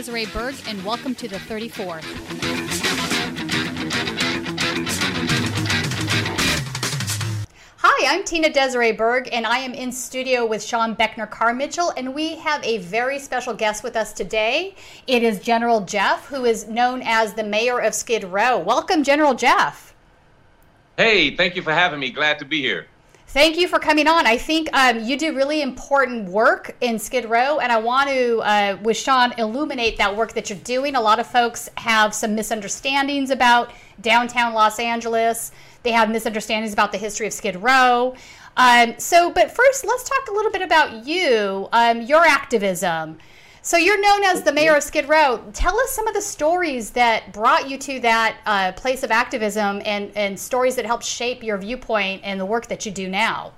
Tina Desiree Berg, and welcome to the 34th. Hi, I'm Tina Desiree Berg, and I am in studio with Sean Beckner Carmichael, and we have a very special guest with us today. It is General Jeff, who is known as the mayor of Skid Row. Welcome, General Jeff. Hey, thank you for having me. Glad to be here. Thank you for coming on. I think um, you do really important work in Skid Row, and I want to, uh, with Sean, illuminate that work that you're doing. A lot of folks have some misunderstandings about downtown Los Angeles. They have misunderstandings about the history of Skid Row. Um, so, but first, let's talk a little bit about you, um, your activism. So you're known as the mayor of Skid Row. Tell us some of the stories that brought you to that uh, place of activism and, and stories that helped shape your viewpoint and the work that you do now.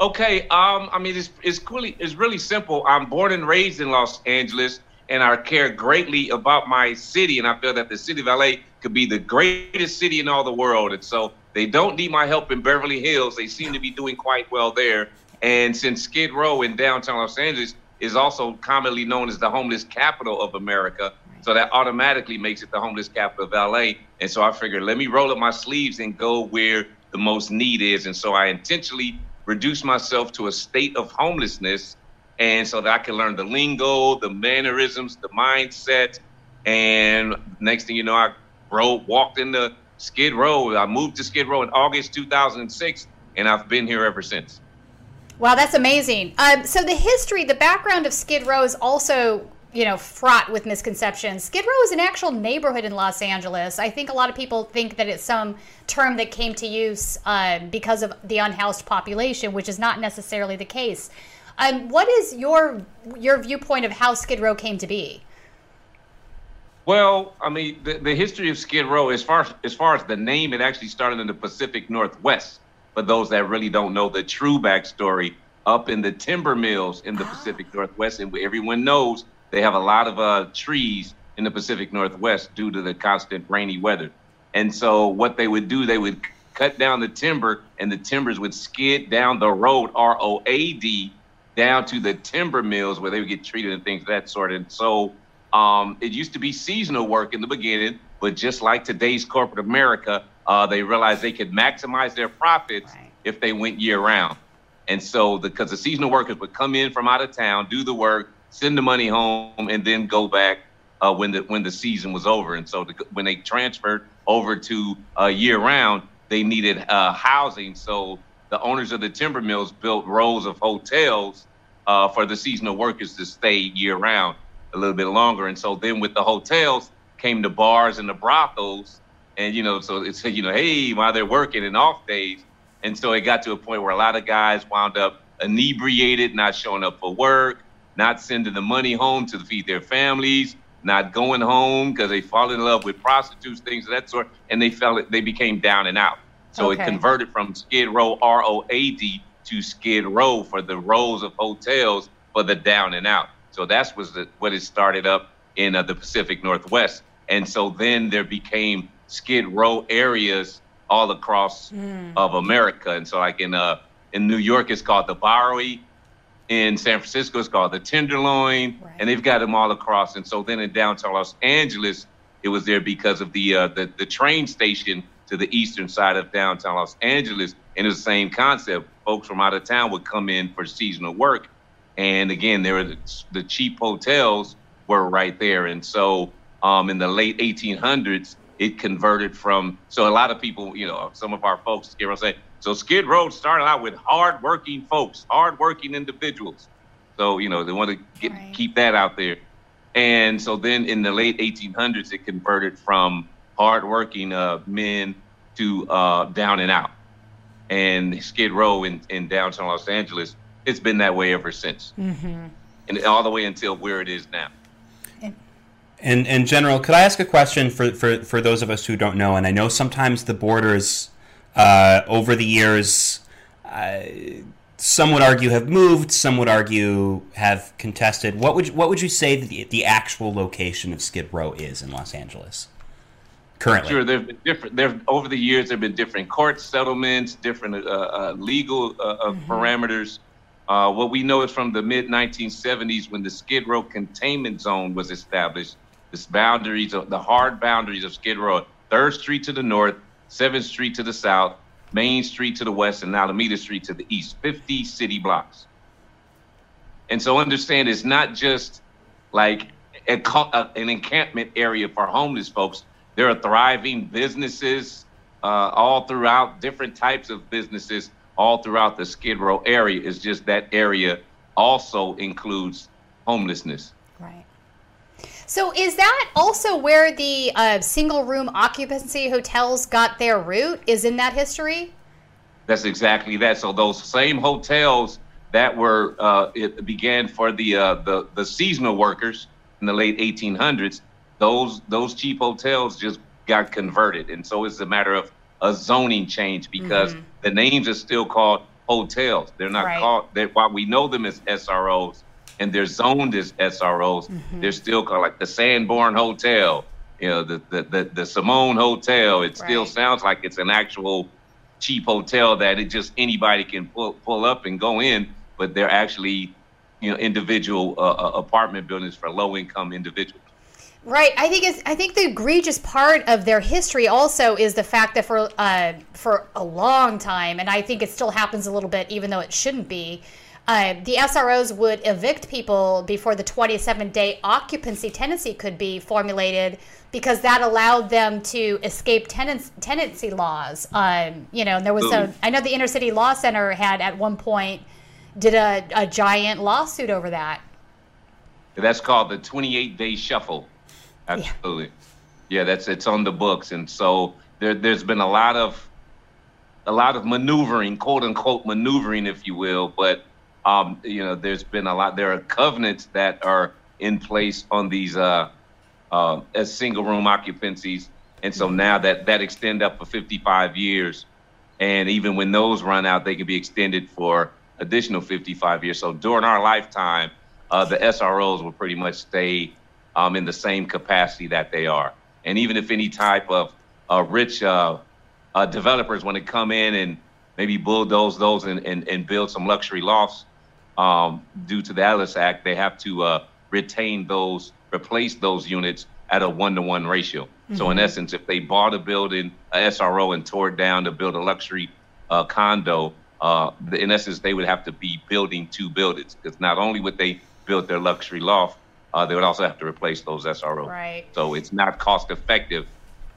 Okay, um, I mean it's it's really it's really simple. I'm born and raised in Los Angeles, and I care greatly about my city, and I feel that the city of LA could be the greatest city in all the world. And so they don't need my help in Beverly Hills. They seem to be doing quite well there. And since Skid Row in downtown Los Angeles is also commonly known as the homeless capital of America. So that automatically makes it the homeless capital of LA. And so I figured, let me roll up my sleeves and go where the most need is. And so I intentionally reduced myself to a state of homelessness. And so that I can learn the lingo, the mannerisms, the mindset. And next thing you know, I rode, walked into Skid Row. I moved to Skid Row in August 2006, and I've been here ever since. Wow, that's amazing. Um, so the history, the background of Skid Row is also, you know, fraught with misconceptions. Skid Row is an actual neighborhood in Los Angeles. I think a lot of people think that it's some term that came to use um, because of the unhoused population, which is not necessarily the case. Um, what is your your viewpoint of how Skid Row came to be? Well, I mean, the, the history of Skid Row, as far as, as far as the name, it actually started in the Pacific Northwest for those that really don't know the true backstory, up in the timber mills in the oh. Pacific Northwest, and everyone knows they have a lot of uh, trees in the Pacific Northwest due to the constant rainy weather. And so, what they would do, they would cut down the timber, and the timbers would skid down the road, R O A D, down to the timber mills where they would get treated and things of that sort. And so, um, it used to be seasonal work in the beginning, but just like today's corporate America, uh, they realized they could maximize their profits right. if they went year round. And so, because the, the, seasonal workers would come in from out of town, do the work, send the money home, and then go back uh, when the when the season was over. And so, the, when they transferred over to uh, year round, they needed uh, housing. So the owners of the timber mills built rows of hotels uh, for the seasonal workers to stay year round a little bit longer. And so then with the hotels came the bars and the brothels and you know, so it's you know, hey, while they're working and off days, and so it got to a point where a lot of guys wound up inebriated, not showing up for work, not sending the money home to feed their families, not going home because they fall in love with prostitutes, things of that sort, and they felt it, they became down and out. So okay. it converted from Skid Row R O A D to Skid Row for the rows of hotels for the down and out. So that's was the, what it started up in uh, the Pacific Northwest, and so then there became Skid Row areas all across mm. of America. And so, like in uh, in New York, it's called the Bowery. In San Francisco, it's called the Tenderloin, right. and they've got them all across. And so then in downtown Los Angeles, it was there because of the uh, the, the train station to the eastern side of downtown Los Angeles, and it's the same concept. Folks from out of town would come in for seasonal work, and again, there were the, the cheap hotels were right there. And so, um, in the late 1800s, it converted from so a lot of people, you know, some of our folks Skid Row say so Skid Row started out with hardworking folks, hardworking individuals. So you know they want to get right. keep that out there. And so then in the late 1800s, it converted from hardworking uh, men to uh, down and out. And Skid Row in, in downtown Los Angeles, it's been that way ever since, mm-hmm. and all the way until where it is now. And and general, could I ask a question for, for, for those of us who don't know? And I know sometimes the borders uh, over the years, uh, some would argue have moved, some would argue have contested. What would what would you say the, the actual location of Skid Row is in Los Angeles currently? Sure, there've been different. There over the years, there've been different court settlements, different uh, uh legal uh, uh, mm-hmm. parameters. Uh, what we know is from the mid 1970s when the Skid Row containment zone was established. The boundaries, of, the hard boundaries of Skid Row, Third Street to the north, Seventh Street to the south, Main Street to the west, and Alameda Street to the east. 50 city blocks. And so understand it's not just like a, a, an encampment area for homeless folks. There are thriving businesses uh, all throughout, different types of businesses all throughout the Skid Row area. It's just that area also includes homelessness. So is that also where the uh, single room occupancy hotels got their root? Is in that history? That's exactly that. So those same hotels that were uh, it began for the uh, the the seasonal workers in the late 1800s. Those those cheap hotels just got converted, and so it's a matter of a zoning change because mm-hmm. the names are still called hotels. They're not right. called. They're, while we know them as SROs and they're zoned as SROs, mm-hmm. they're still called like the Sanborn Hotel. You know, the the the, the Simone Hotel. It still sounds like it's an actual cheap hotel that it just anybody can pull pull up and go in, but they're actually you know individual uh, uh apartment buildings for low income individuals. Right. I think it's, I think the egregious part of their history also is the fact that for uh, for a long time, and I think it still happens a little bit, even though it shouldn't be. Uh, the SROs would evict people before the 27 day occupancy tenancy could be formulated because that allowed them to escape tenants, tenancy laws. Um, you know, and there was a, I know the Inner City Law Center had at one point did a, a giant lawsuit over that. That's called the 28 day shuffle. Absolutely. Yeah. yeah, that's it's on the books, and so there there's been a lot of a lot of maneuvering, quote unquote maneuvering, if you will. But um, you know, there's been a lot. There are covenants that are in place on these uh, uh, as single room occupancies, and so mm-hmm. now that that extend up for 55 years, and even when those run out, they can be extended for additional 55 years. So during our lifetime, uh, the SROs will pretty much stay um, in the same capacity that they are. And even if any type of uh, rich uh, uh, developers want to come in and maybe bulldoze those and, and, and build some luxury lofts um, due to the Atlas Act, they have to uh, retain those, replace those units at a one to one ratio. Mm-hmm. So, in mm-hmm. essence, if they bought a building, a SRO, and tore it down to build a luxury uh, condo, uh, in essence, they would have to be building two buildings because not only would they build their luxury loft, uh, they would also have to replace those SROs. Right. So it's not cost effective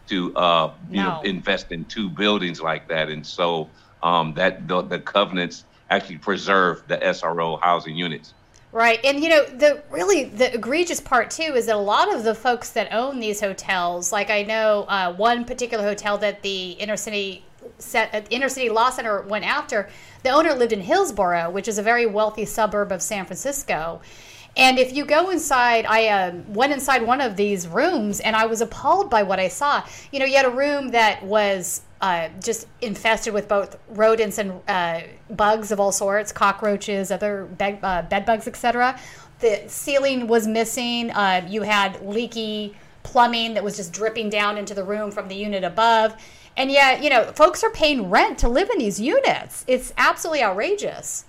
to uh, you no. know invest in two buildings like that, and so um, that the, the covenants actually preserve the SRO housing units. Right. And you know, the really the egregious part too is that a lot of the folks that own these hotels, like I know uh, one particular hotel that the inner city set, uh, inner city law center went after, the owner lived in Hillsborough, which is a very wealthy suburb of San Francisco. And if you go inside, I uh, went inside one of these rooms and I was appalled by what I saw. You know, you had a room that was uh, just infested with both rodents and uh, bugs of all sorts, cockroaches, other bed, uh, bed bugs, etc. The ceiling was missing. Uh, you had leaky plumbing that was just dripping down into the room from the unit above. And yet, you know, folks are paying rent to live in these units. It's absolutely outrageous.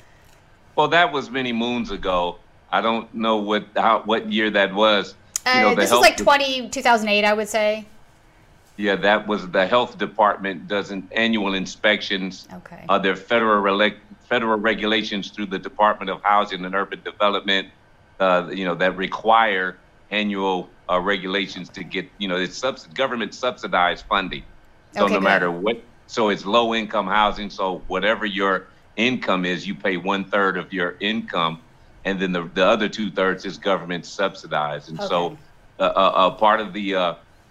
Well, that was many moons ago. I don't know what how, what year that was. Uh, you know, this is like 20, 2008, I would say. Yeah, that was the health department does an annual inspections. Okay. Uh, there are federal rele- federal regulations through the Department of Housing and Urban Development, uh, you know, that require annual uh, regulations to get, you know, it's subs- government subsidized funding. So okay, no good. matter what, so it's low income housing. So whatever your income is, you pay one third of your income and then the, the other two thirds is government subsidized. And okay. so, uh, uh, uh, part of the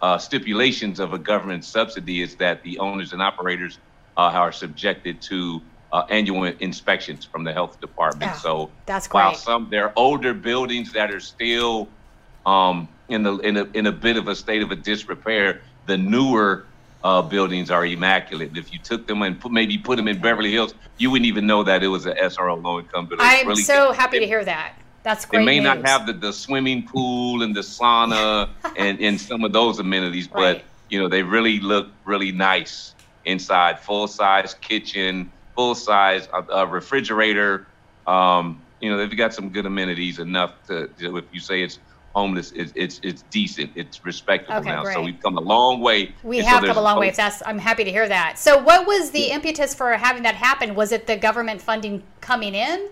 uh, uh, stipulations of a government subsidy is that the owners and operators uh, are subjected to annual inspections from the health department. Yeah, so that's great. While some there are older buildings that are still um, in the in a in a bit of a state of a disrepair, the newer uh, buildings are immaculate. If you took them and put, maybe put them in Beverly Hills, you wouldn't even know that it was an SRO low income building. I'm really so happy to hear that. That's great. They may news. not have the, the swimming pool and the sauna and, and some of those amenities, but right. you know they really look really nice inside. Full size kitchen, full size uh, uh, refrigerator, Um, you know, they've got some good amenities enough to, to if you say it's homeless, it's it's, it's decent, it's respectable Okay, now. So we've come a long way. We so have there's come a long way. That's, I'm happy to hear that. So, what was the impetus for having that happen? Was it the government funding coming in?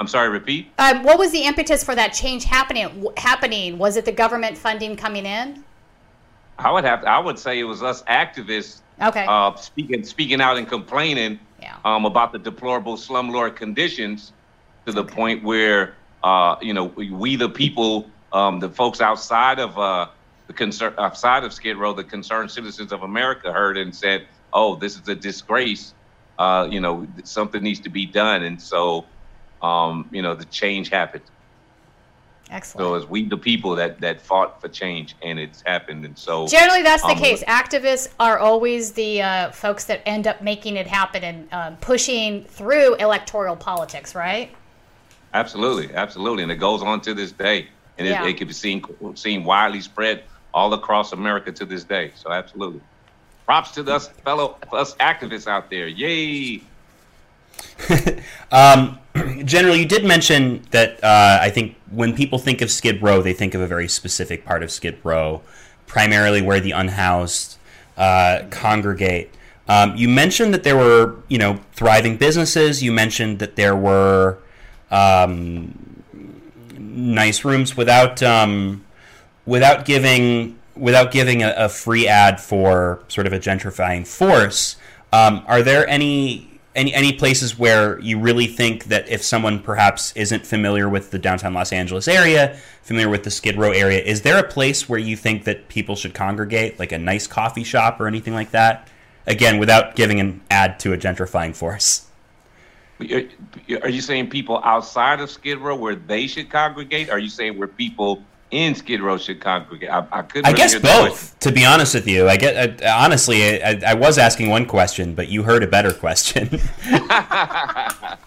I'm sorry, repeat. Um, what was the impetus for that change happening? Happening was it the government funding coming in? I would have. I would say it was us activists Okay. uh, speaking speaking out and complaining Yeah. um, about the deplorable slumlord conditions to the point where uh, you know we, we the people, um, the folks outside of uh, the concern outside of Skid Row, the concerned citizens of America heard and said, "Oh, this is a disgrace. Uh, you know, something needs to be done." And so, um, you know, the change happened. Excellent. So it's we the people that that fought for change, and it's happened. And so Generally, that's the Um, case. Activists are always the uh, folks that end up making it happen and um, pushing through electoral politics, right? Absolutely, absolutely, and it goes on to this day, and Yeah. it, it can be seen seen widely spread all across America to this day. So, absolutely, props to us fellow us activists out there. Yay! Um, General, you did mention that uh, I think when people think of Skid Row, they think of a very specific part of Skid Row, primarily where the unhoused uh, congregate. Um, you mentioned that there were, you know, thriving businesses. You mentioned that there were um, nice rooms without um, without giving without giving a, a free ad for sort of a gentrifying force. Um, are there any any any places where you really think that if someone perhaps isn't familiar with the downtown Los Angeles area, familiar with the Skid Row area, is there a place where you think that people should congregate, like a nice coffee shop or anything like that? Again, without giving an ad to a gentrifying force. Are you saying people outside of Skid Row where they should congregate? Are you saying where people in Skid Row should congregate? I, I couldn't. I really guess both. To be honest with you, I get I, honestly, I, I was asking one question, but you heard a better question.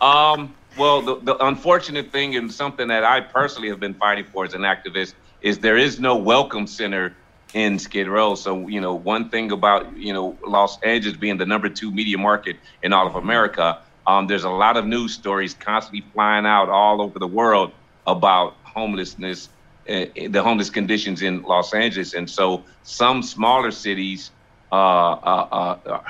Um, well, the, the unfortunate thing and something that I personally have been fighting for as an activist is there is no welcome center in Skid Row. So, you know, one thing about, you know, Los Angeles being the number two media market in all of America, um, there's a lot of news stories constantly flying out all over the world about homelessness, uh, the homeless conditions in Los Angeles. And so some smaller cities uh, uh, uh,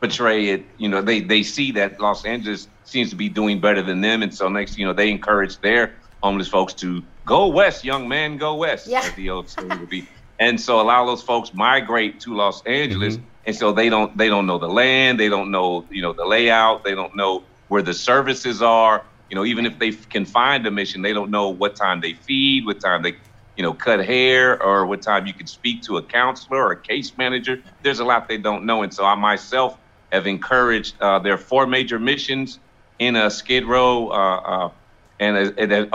portray it. You know, they they see that Los Angeles seems to be doing better than them, and so next, you know, they encourage their homeless folks to go west, young man, go west, Yeah. as the old saying would be. And so allow those folks migrate to Los Angeles, Mhm. and so they don't they don't know the land, they don't know you know the layout, they don't know where the services are. You know, even if they can find a mission, they don't know what time they feed, what time they you know, cut hair or what time you can speak to a counselor or a case manager. There's a lot they don't know. And so I myself have encouraged, uh, there are four major missions in uh, Skid Row, uh, uh, and it, has-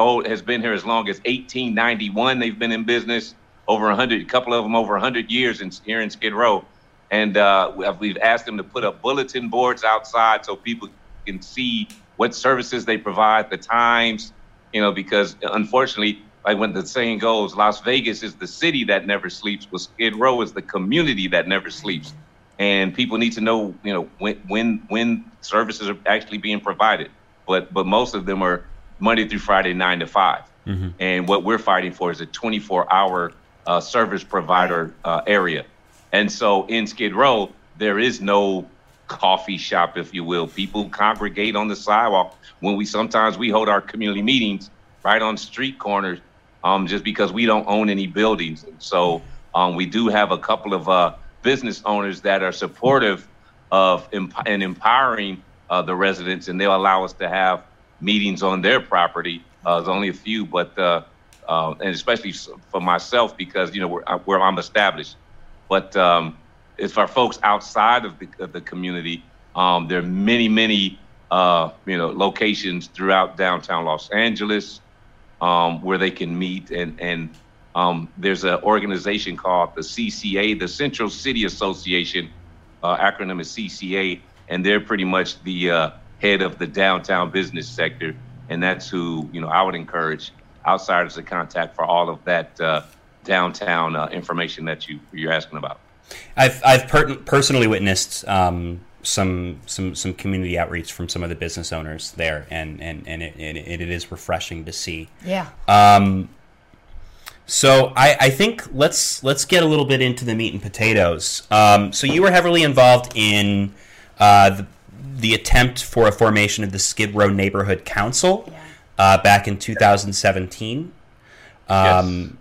been here as long as 1891. They've been in business over 100, a couple of them over 100 years in, here in Skid Row. And uh, we've asked them to put up bulletin boards outside so people can see what services they provide, the times, you know, because unfortunately, like when the saying goes, Las Vegas is the city that never sleeps. Well, Skid Row is the community that never sleeps, and people need to know, you know, when when when services are actually being provided. But but most of them are Monday through Friday, nine to 5 And what we're fighting for is a 24-hour uh, service provider uh, area. And so in Skid Row, there is no coffee shop, if you will. People congregate on the sidewalk when we sometimes we hold our community meetings right on street corners, um, just because we don't own any buildings. So um, we do have a couple of uh, business owners that are supportive of emp- and empowering uh, the residents, and they'll allow us to have meetings on their property. Uh, there's only a few, but uh, uh, and especially for myself because you know where, where I'm established. But um, as for folks outside of the, of the community, um, there are many, many uh, you know locations throughout downtown Los Angeles um, where they can meet, and and um, there's an organization called the CCA, the Central City Association. Uh, acronym is CCA, and they're pretty much the uh, head of the downtown business sector, and that's who you know I would encourage outsiders to contact for all of that uh, downtown uh, information that you you're asking about. I've I've per- personally witnessed um, some some some community outreach from some of the business owners there, and and and it, it, it is refreshing to see. Yeah. Um, so I, I think let's let's get a little bit into the meat and potatoes. Um, so you were heavily involved in uh, the, the attempt for a formation of the Skid Row Neighborhood Council Yeah. uh, back in 2017. Um,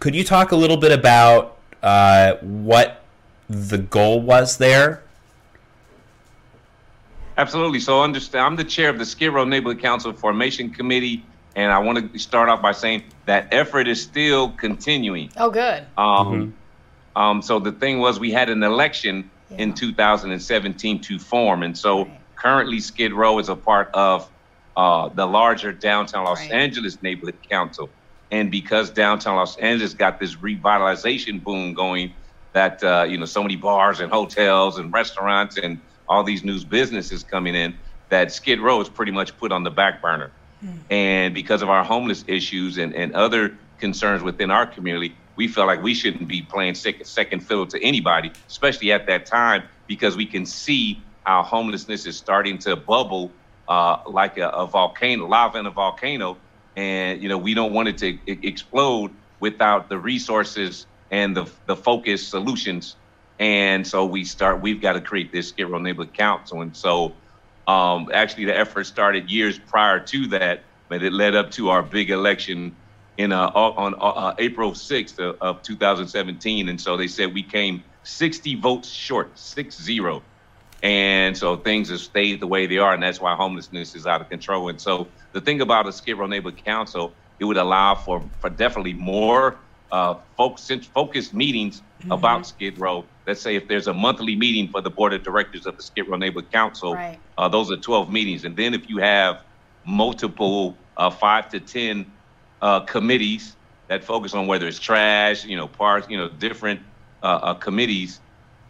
Could you talk a little bit about uh, what the goal was there? Absolutely. So understand, I'm the chair of the Skid Row Neighborhood Council Formation Committee, and I want to start off by saying that effort is still continuing. Oh, good. Um, um, so the thing was, we had an election in 2017 to form, and so Right. currently Skid Row is a part of uh, the larger downtown Los Right. Angeles Neighborhood Council. And because downtown Los Angeles got this revitalization boom going, that uh, you know so many bars and hotels and restaurants and all these new businesses coming in, that Skid Row is pretty much put on the back burner. And because of our homeless issues and, and other concerns within our community, we felt like we shouldn't be playing second, second fiddle to anybody, especially at that time, because we can see how homelessness is starting to bubble uh, like a, a volcano, lava in a volcano. And, you know, we don't want it to explode without the resources and the, the focused solutions. And so we start, we've got to create this Skid Row Neighborhood Council. And so um, actually, the effort started years prior to that, but it led up to our big election in uh, on uh, April 6th of, of 2017. And so they said we came 60 votes short, six zero. And so things have stayed the way they are, and that's why homelessness is out of control. And so the thing about a Skid Row Neighborhood Council, it would allow for, for definitely more uh, focus, focused meetings about Skid Row. Let's say if there's a monthly meeting for the board of directors of the Skid Row Neighborhood Council, Right. uh, those are 12 meetings. And then if you have multiple uh, five to 10 uh, committees that focus on whether it's trash, you know, parks, you know, different uh, uh, committees,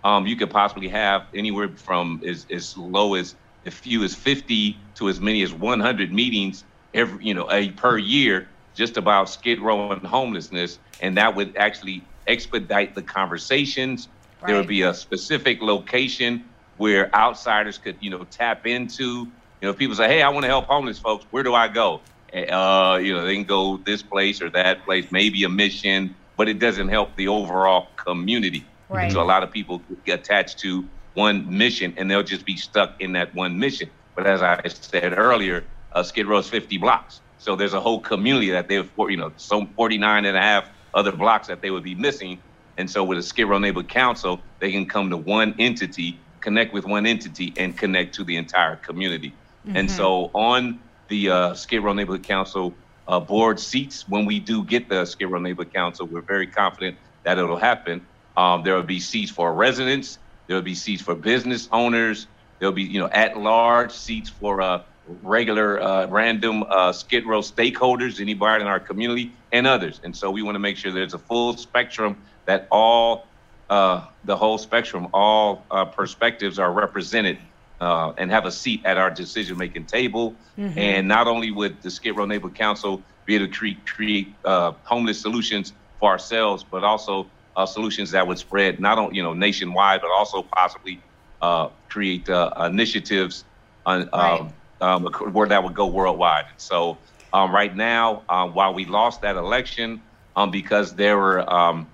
um, you could possibly have anywhere from as, as low as as few as 50 to as many as 100 meetings every, you know, a per year just about Skid Row and homelessness. And that would actually expedite the conversations. There would be a specific location where outsiders could, you know, tap into. You know, if people say, "Hey, I want to help homeless folks. Where do I go?" Uh, you know, they can go this place or that place, maybe a mission, but it doesn't help the overall community. Right. So a lot of people get attached to one mission, and they'll just be stuck in that one mission. But as I said earlier, uh, Skid Row is 50 blocks, so there's a whole community that they've, you know, some 49 and a half other blocks that they would be missing. And so with a Skid Row Neighborhood Council, they can come to one entity, connect with one entity, and connect to the entire community. And so on the uh, Skid Row Neighborhood Council uh, board seats, when we do get the Skid Row Neighborhood Council, we're very confident that it'll happen. Um, there will be seats for residents. There will be seats for business owners. There'll be, you know, at-large seats for uh, regular, uh, random uh, Skid Row stakeholders, anybody in our community, and others. And so we want to make sure there's a full spectrum that all, uh, the whole spectrum, all uh, perspectives are represented uh, and have a seat at our decision-making table. And not only would the Skid Row Neighborhood Council be able to create, create uh, homeless solutions for ourselves, but also uh, solutions that would spread not only you know nationwide, but also possibly uh, create uh, initiatives on, um, um, where that would go worldwide. So um, right now, uh, while we lost that election, um, because there were um,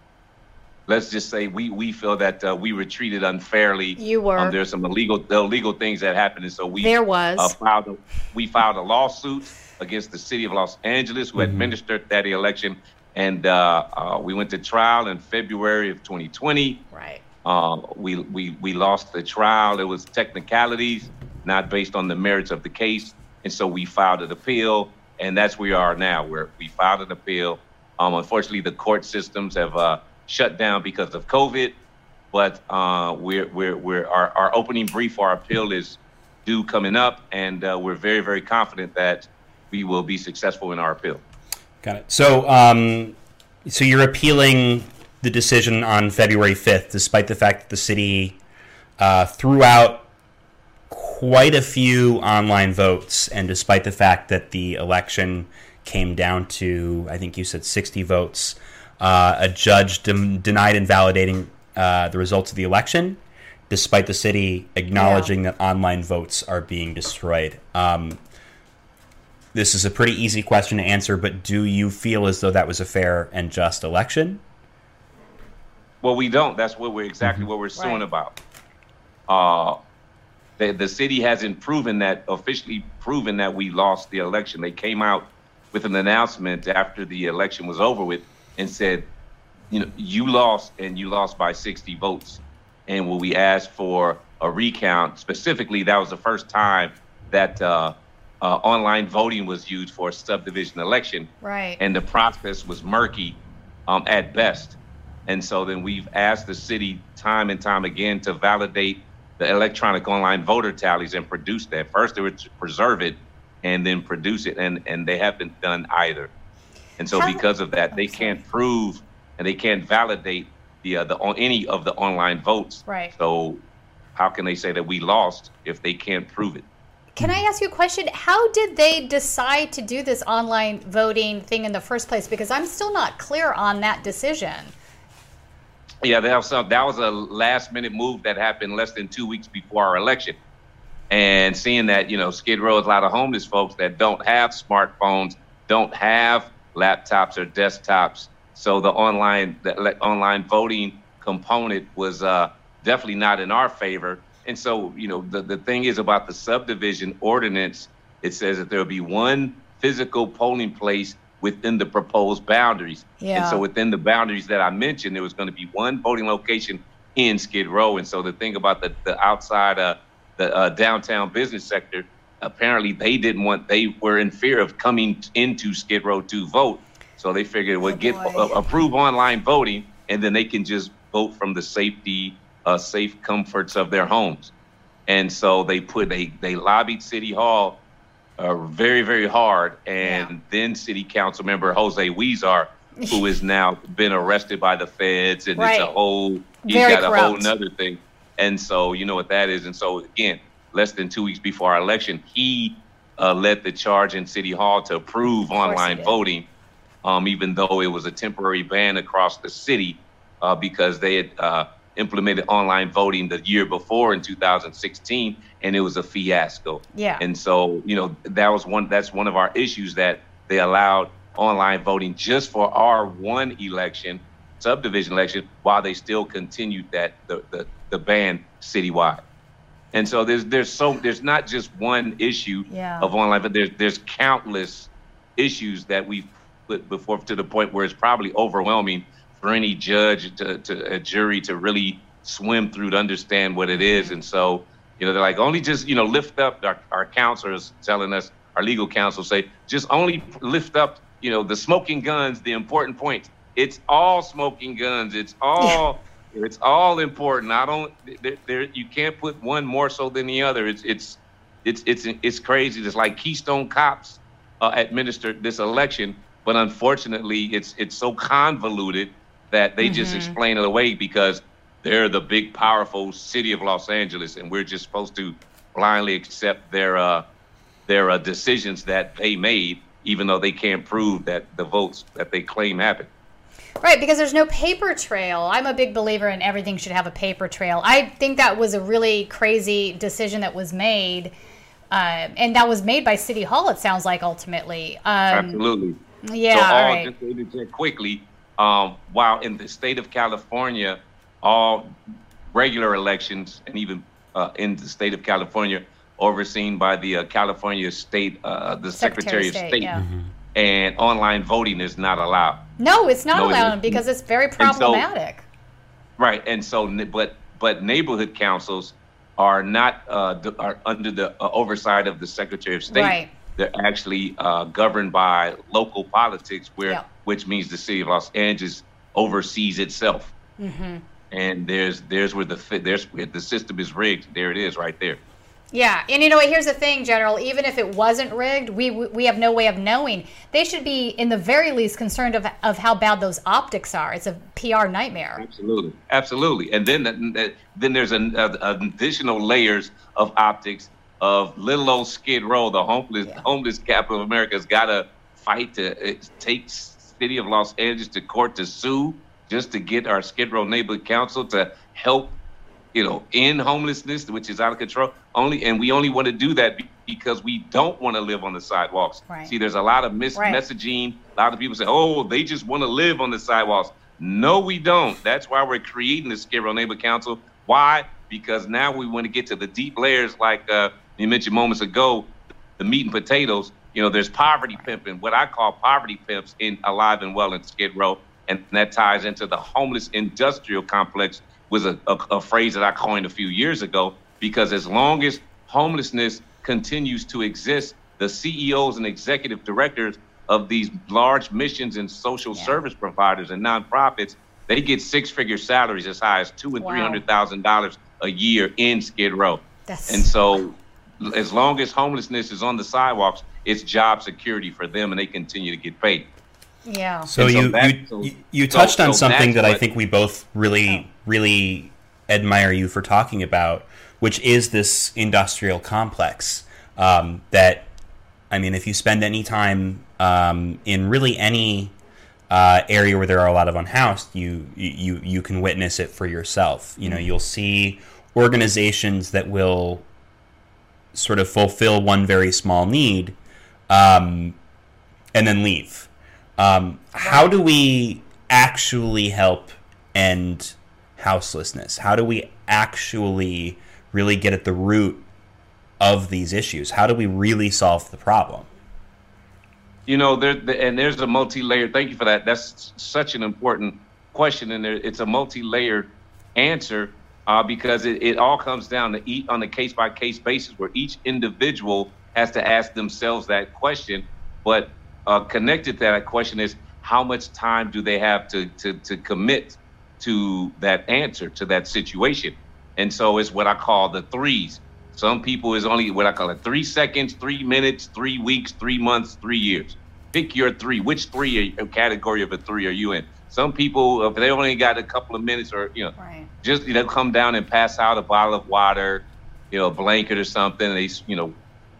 let's just say we we feel that uh, we were treated unfairly. You were. Um, there's some illegal illegal things that happened, and so we There was. uh, filed a, we filed a lawsuit against the city of Los Angeles, who administered that election, and uh, uh, we went to trial in February of 2020. Right. Uh, we, we, we lost the trial. It was technicalities, not based on the merits of the case. And so we filed an appeal, and that's where we are now. Where we filed an appeal. Um, unfortunately, the court systems have uh, shut down because of COVID. But uh, we're, we're, we're, our, our opening brief for our appeal is due coming up, and uh, we're very, very confident that we will be successful in our appeal. Got it. So, um, so you're appealing the decision on February 5th, despite the fact that the city uh, threw out quite a few online votes, and despite the fact that the election came down to, I think you said 60 votes, uh, a judge dem- denied invalidating uh, the results of the election, despite the city acknowledging yeah. that online votes are being destroyed. Um, this is a pretty easy question to answer, but do you feel as though that was a fair and just election? Well, we don't. That's what we're exactly mm-hmm. what we're suing right. about. Uh, the, the city hasn't proven that officially proven that we lost the election. They came out with an announcement after the election was over with and said, you know, you lost and you lost by 60 votes. And when we asked for a recount, specifically, that was the first time that uh, uh, online voting was used for a subdivision election. Right. And the process was murky um, at best. And so then we've asked the city time and time again to validate the electronic online voter tallies and produce that. First, they would preserve it and then produce it, and, and they haven't done either. And so, How, because of that, they can't prove and they can't validate the uh, the any of the online votes. Right. So, how can they say that we lost if they can't prove it? Can I ask you a question? How did they decide to do this online voting thing in the first place? Because I'm still not clear on that decision. Yeah, that was that was a last minute move that happened less than two weeks before our election. And seeing that, you know, Skid Row is a lot of homeless folks that don't have smartphones, don't have laptops or desktops. So the online the online voting component was uh, definitely not in our favor. And so, you know, the, the thing is about the subdivision ordinance, it says that there will be one physical polling place within the proposed boundaries. Yeah. And so within the boundaries that I mentioned, there was going to be one voting location in Skid Row. And so the thing about the, the outside uh, the uh, downtown business sector, apparently they didn't want, they were in fear of coming into Skid Row to vote. So they figured, well, oh, get uh, approve online voting, and then they can just vote from the safety, uh, safe comforts of their homes. And so they put they they lobbied City Hall uh, very, very hard. And yeah. then City Council member Jose Huizar, who has now been arrested by the feds, and right. it's a whole he's very got corrupt. a whole nother thing. And so you know what that is. And so again, less than two weeks before our election, he uh, led the charge in City Hall to approve online voting, um, even though it was a temporary ban across the city uh, because they had uh, implemented online voting the year before in 2016 and it was a fiasco. Yeah. And so, you know, that was one that's one of our issues that they allowed online voting just for our one election, subdivision election, while they still continued that the the, the ban citywide. And so there's there's so there's not just one issue yeah. of online, but there's there's countless issues that we've put before to the point where it's probably overwhelming for any judge to, to a jury to really swim through to understand what it is. And so, you know, they're like, only just, you know, lift up our, our counselors telling us, our legal counsel say, just only lift up, you know, the smoking guns, the important points. It's all smoking guns. It's all, yeah. it's all important. I don't, there, there, you can't put one more so than the other. It's, it's, it's, it's, it's crazy. It's like Keystone Cops uh, administered this election, but unfortunately, it's, it's so convoluted that they mm-hmm. just explain it away because they're the big, powerful city of Los Angeles, and we're just supposed to blindly accept their uh, their uh, decisions that they made, even though they can't prove that the votes that they claim happened. Right, because there's no paper trail. I'm a big believer in everything should have a paper trail. I think that was a really crazy decision that was made, uh, and that was made by City Hall. It sounds like ultimately. Um, Absolutely. Yeah. So, all right. just quickly, um, while in the state of California, all regular elections and even uh, in the state of California overseen by the uh, California State, uh, the Secretary, Secretary of State. State. Yeah. Mm-hmm. And online voting is not allowed. No, it's not no, allowed because it's very problematic. So, right, and so, but but neighborhood councils are not uh, are under the uh, oversight of the Secretary of State. Right. They're actually uh, governed by local politics, where which means the city of Los Angeles oversees itself. Mm-hmm. And there's there's where the there's where the system is rigged. There it is, right there. Yeah, and you know what? Here's the thing, General. Even if it wasn't rigged, we we have no way of knowing. They should be, in the very least, concerned of of how bad those optics are. It's a PR nightmare. Absolutely, absolutely. And then then there's an, uh, additional layers of optics of little old Skid Row, the homeless yeah. homeless capital of America, has got to fight to take city of Los Angeles to court to sue just to get our Skid Row neighborhood council to help you know, end homelessness, which is out of control. Only, and we only want to do that because we don't want to live on the sidewalks. Right. See, there's a lot of mis- Right. messaging. A lot of people say, "Oh, they just want to live on the sidewalks." No, we don't. That's why we're creating the Skid Row Neighborhood Council. Why? Because now we want to get to the deep layers, like uh, you mentioned moments ago, the meat and potatoes. You know, there's poverty pimping, what I call poverty pimps in Alive and Well in Skid Row, and that ties into the homeless industrial complex. Was a, a, a phrase that I coined a few years ago because as long as homelessness continues to exist, the CEOs and executive directors of these large missions and social Yeah. service providers and nonprofits, they get six-figure salaries as high as two and Wow. three hundred thousand dollars a year in Skid Row. That's And so, as long as homelessness is on the sidewalks, it's job security for them, and they continue to get paid. yeah. So so you that- you, so- you, you so- touched on so something that's that I think we both really really admire you for talking about, which is this industrial complex. Um, that I mean, if you spend any time um, in really any uh, area where there are a lot of unhoused, you you you can witness it for yourself. You know, you'll see organizations that will sort of fulfill one very small need, um, and then leave. Um, how do we actually help end houselessness? How do we actually really get at the root of these issues? How do we really solve the problem? You know, there and there's a multi-layered. Thank you for that. That's such an important question, and it's a multi-layered answer uh, because it, it all comes down to eat on a case-by-case basis, where each individual has to ask themselves that question. But uh, connected to that question is how much time do they have to to to commit to that answer to that situation, and so it's what I call the threes. Some people is only what I call it three seconds, three minutes, three weeks, three months, three years. Pick your three. Which three are, category of a three are you in? Some people, if they only got a couple of minutes or, you know, Right. just, you know, come down and pass out a bottle of water, you know, a blanket or something. And they, you know,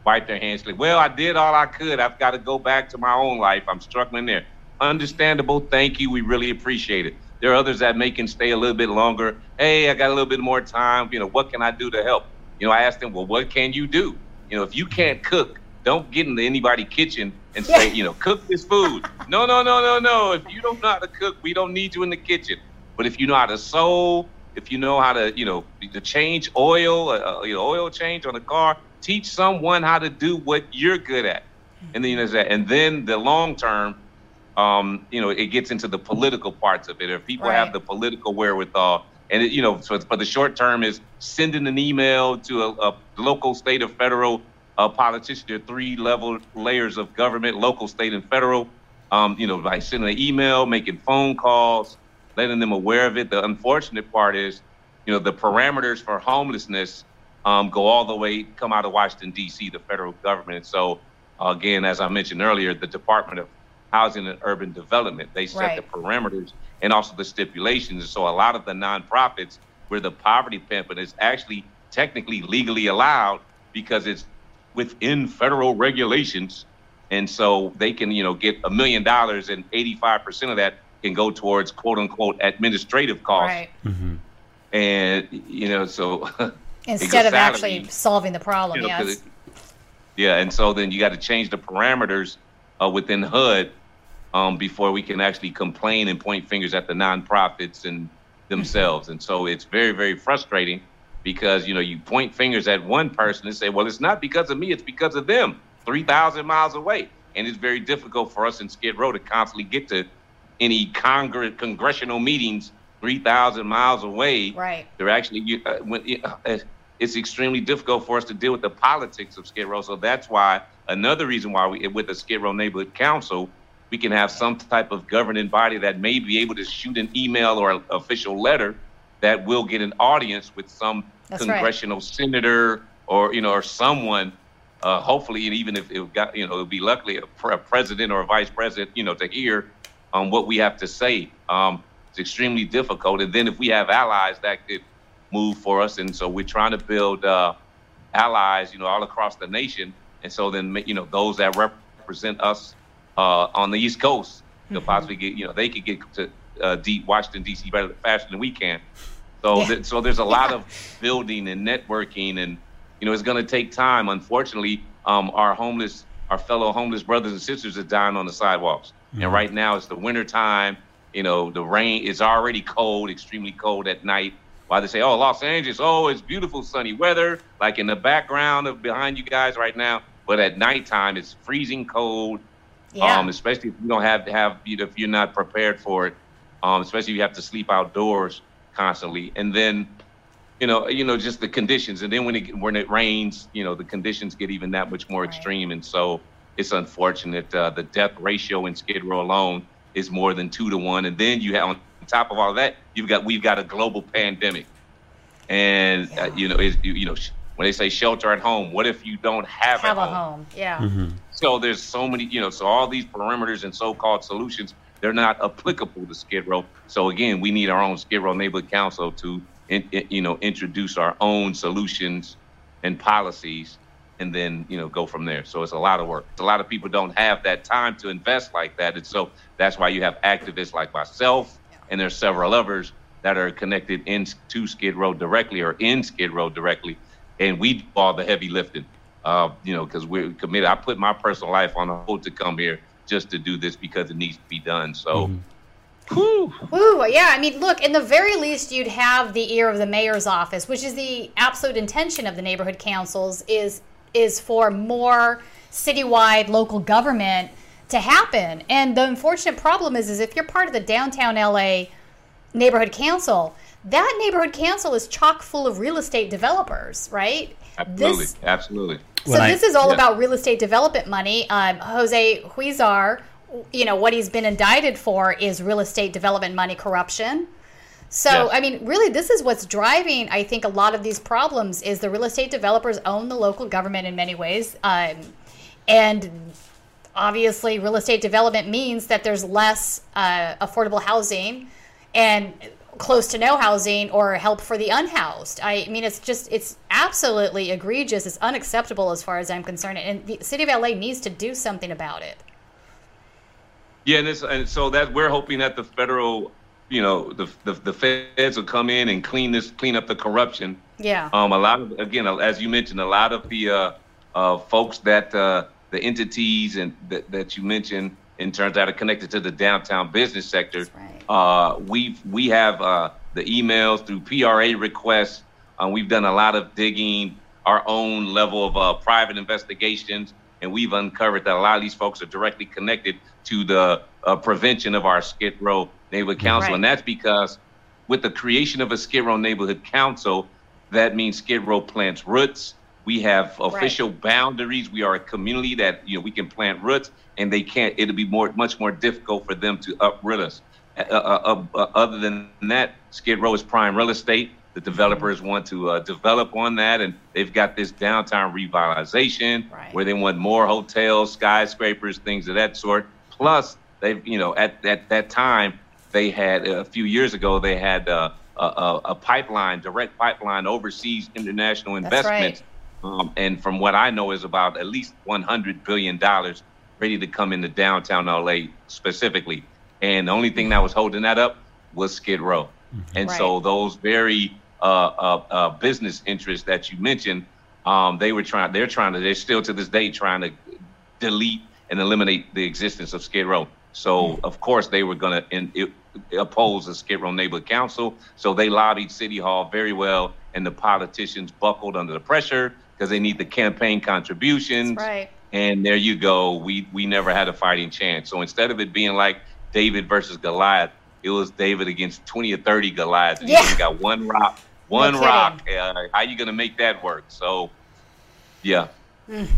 wipe their hands. Like, well, I did all I could. I've got to go back to my own life. I'm struggling there. Understandable. Thank you. We really appreciate it. There are others that may can stay a little bit longer. Hey, I got a little bit more time. You know, what can I do to help? You know, I asked them, well, what can you do? You know, if you can't cook, don't get into anybody's kitchen and say, you know, cook this food. No, no, no, no, no. If you don't know how to cook, we don't need you in the kitchen. But if you know how to sew, if you know how to, you know, to change oil, uh, uh, you know, oil change on a car, teach someone how to do what you're good at. And then, you know, that, and then the long term, um, you know, it gets into the political parts of it. If people have the political wherewithal, and it, you know, so but the short term is sending an email to a, a local, state, or federal uh, politician. There are three level layers of government: local, state, and federal. Um, you know, by sending an email, making phone calls, letting them aware of it. The unfortunate part is, you know, the parameters for homelessness um, go all the way come out of Washington D.C., the federal government. So, uh, again, as I mentioned earlier, the Department of Housing and Urban Development they set Right. the parameters and also the stipulations. So, a lot of the nonprofits where the poverty pimping is actually technically legally allowed because it's within federal regulations. And so they can, you know, get a million dollars and 85% of that can go towards quote unquote administrative costs. Right. And, you know, so Instead of salary, actually solving the problem. you know, 'cause yes. it- yeah, and so then you got to change the parameters uh, within HUD um, before we can actually complain and point fingers at the nonprofits and themselves. And so it's very, very frustrating because you know you point fingers at one person and say, "Well, it's not because of me; it's because of them." Three thousand miles away, and it's very difficult for us in Skid Row to constantly get to any Congress congressional meetings three thousand miles away Right. they're actually uh, when uh, it's extremely difficult for us to deal with the politics of Skid Row. So that's why another reason why we with the Skid Row Neighborhood Council, we can have some type of governing body that may be able to shoot an email or an official letter that will get an audience with some That's right. congressional senator or you know or someone. Uh, hopefully, and even if it got you know, it would be luckily a, pre- a president or a vice president, you know, to hear um, what we have to say. Um, it's extremely difficult. And then if we have allies that could move for us, and so we're trying to build uh, allies, you know, all across the nation. And so then, you know, those that represent us uh, on the East Coast could possibly get, you know, they could get to uh, deep Washington D.C. better faster than we can. So, Yeah. th- so there's a lot Yeah. of building and networking, and you know, it's going to take time. Unfortunately, um, our homeless, our fellow homeless brothers and sisters are dying on the sidewalks. And right now, it's the winter time. You know, the rain is already cold, extremely cold at night. While they say, "Oh, Los Angeles, oh, it's beautiful sunny weather," like in the background of behind you guys right now. But at nighttime, it's freezing cold. Yeah. Um, especially if you don't have to have you know, if you're not prepared for it. Um, especially if you have to sleep outdoors constantly, and then you know you know just the conditions, and then when it when it rains, you know the conditions get even that much more Right. extreme, and so it's unfortunate. Uh, the death ratio in Skid Row alone is more than two to one, and then you have on top of all that, you've got we've got a global pandemic, and uh, you know it's, you, you know sh- when they say shelter at home, what if you don't have, Have a a home? home. Yeah. Mm-hmm. So there's so many, you know, so all these perimeters and so-called solutions, they're not applicable to Skid Row. So again, we need our own Skid Row Neighborhood Council to, in, in- you know, introduce our own solutions and policies, and then you know go from there. So it's a lot of work. A lot of people don't have that time to invest like that, and so that's why you have activists like myself, and there's several others that are connected into Skid Row directly or in Skid Row directly, and we do all the heavy lifting uh, you know, because we're committed. I put my personal life on hold to come here just to do this because it needs to be done. So, mm-hmm. whew, Ooh, yeah. I mean, look, in the very least, you'd have the ear of the mayor's office, which is the absolute intention of the neighborhood councils is is for more citywide local government to happen. And the unfortunate problem is, is if you're part of the downtown LA neighborhood council, that neighborhood council is chock full of real estate developers, right? absolutely, This, absolutely. So When I- this is all Yeah. about real estate development money. Um, Jose Huizar, you know what he's been indicted for is real estate development money corruption. So Yes. I mean, really, this is what's driving. I think a lot of these problems is the real estate developers own the local government in many ways, um, and obviously, real estate development means that there's less uh, affordable housing and close to no housing or help for the unhoused. I mean, it's just, it's absolutely egregious. It's unacceptable as far as I'm concerned. And the city of LA needs to do something about it. Yeah, and, it's, and so that we're hoping that the federal, you know, the, the the feds will come in and clean this, clean up the corruption. Yeah. Um, a lot of again, as you mentioned, a lot of the uh, uh, folks that uh, the entities and that, that you mentioned in terms that are connected to the downtown business sector. Right. Uh, we we have uh, the emails through PRA requests. Uh, we've done a lot of digging, our own level of uh, private investigations, and we've uncovered that a lot of these folks are directly connected to the uh, prevention of our Skid Row Neighborhood Council, Right. and that's because with the creation of a Skid Row Neighborhood Council, that means Skid Row plants roots. We have official boundaries. We are a community that you know we can plant roots, and they can't. It'll be more much more difficult for them to uproot us. Uh, uh, uh, uh, other than that, Skid Row is prime real estate. The developers want to uh, develop on that, and they've got this downtown revitalization Right. where they want more hotels, skyscrapers, things of that sort. Plus, they've you know at at that time they had a few years ago they had uh, a, a, a pipeline, direct pipeline overseas international investments. Um, and from what I know, is about at least 100 billion dollars ready to come into downtown LA specifically. And the only thing that was holding that up was Skid Row. And so those very uh, uh, uh, business interests that you mentioned, um, they were trying. They're trying to. They're still to this day trying to delete and eliminate the existence of Skid Row. So of course they were going to oppose the Skid Row Neighborhood Council. So they lobbied City Hall very well, and the politicians buckled under the pressure because they need the campaign contributions. That's right. And there you go. We we never had a fighting chance. So instead of it being like David versus Goliath, it was David against twenty or thirty Goliaths. You Yeah. only got one rock, one kidding. rock. Uh, how you gonna make that work? So, yeah. Mm.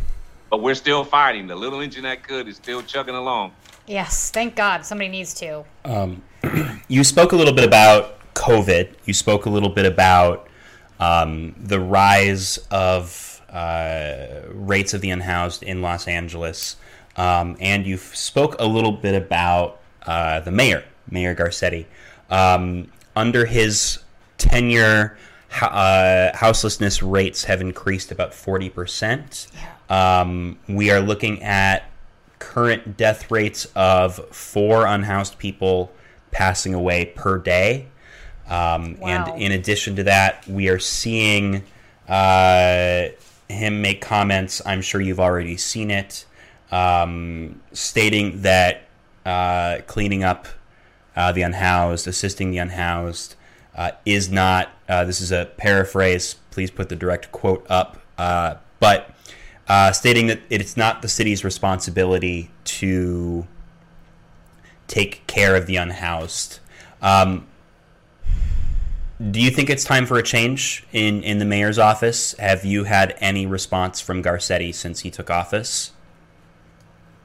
But we're still fighting. The little engine that could is still chugging along. Yes, thank God somebody needs to. You spoke a little bit about COVID. You spoke a little bit about um, the rise of uh, rates of the unhoused in Los Angeles, um, and you spoke a little bit about uh, the mayor, Mayor Garcetti. Um, under his tenure, uh, houselessness rates have increased about forty percent. Um, we are looking at current death rates of four unhoused people passing away per day. Um, wow. And in addition to that, we are seeing uh, him make comments. I'm sure you've already seen it, um, stating that uh, cleaning up uh, the unhoused, assisting the unhoused, uh, is not. Uh, this is a paraphrase. Please put the direct quote up. Uh, but stating that it's not the city's responsibility to take care of the unhoused. Um, do you think it's time for a change in, in the mayor's office? Have you had any response from Garcetti since he took office?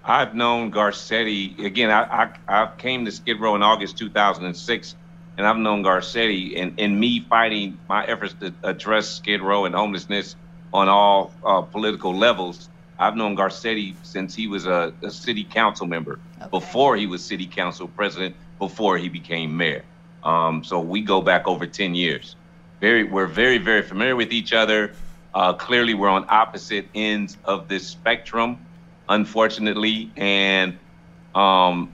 I've known Garcetti again. I, I, I came to Skid Row in August 2006, and I've known Garcetti and in me fighting my efforts to address Skid Row and homelessness on all uh, political levels. I've known Garcetti since he was a, a city council member, okay. before he was city council president, before he became mayor. Um, so we go back over 10 years. Very, we're very, very familiar with each other. Uh, clearly, we're on opposite ends of this spectrum, unfortunately, and um,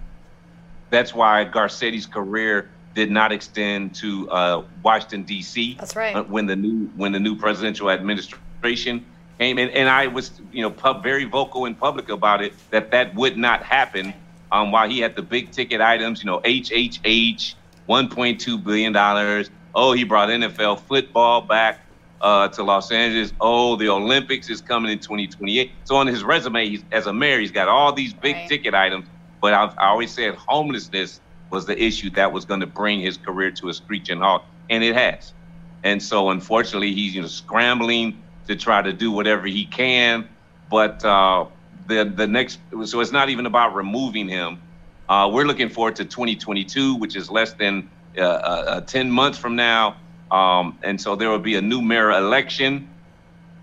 that's why Garcetti's career did not extend to uh, Washington D.C. That's right. When the new when the new presidential administration came in, and I was you know pub, very vocal in public about it that that would not happen. Um, while he had the big ticket items, you know, HHH, $1.2 billion. Oh, he brought NFL football back uh, to Los Angeles. Oh, the Olympics is coming in 2028. So on his resume, he's, as a mayor, he's got all these big right. ticket items. But I've, I always said homelessness was the issue that was going to bring his career to a screeching halt, and it has. And so, unfortunately, he's you know scrambling to try to do whatever he can. But uh, the the next, so it's not even about removing him. Uh, we're looking forward to 2022, which is less than uh, uh, uh 10 months from now. Um, and so there will be a new mayor election.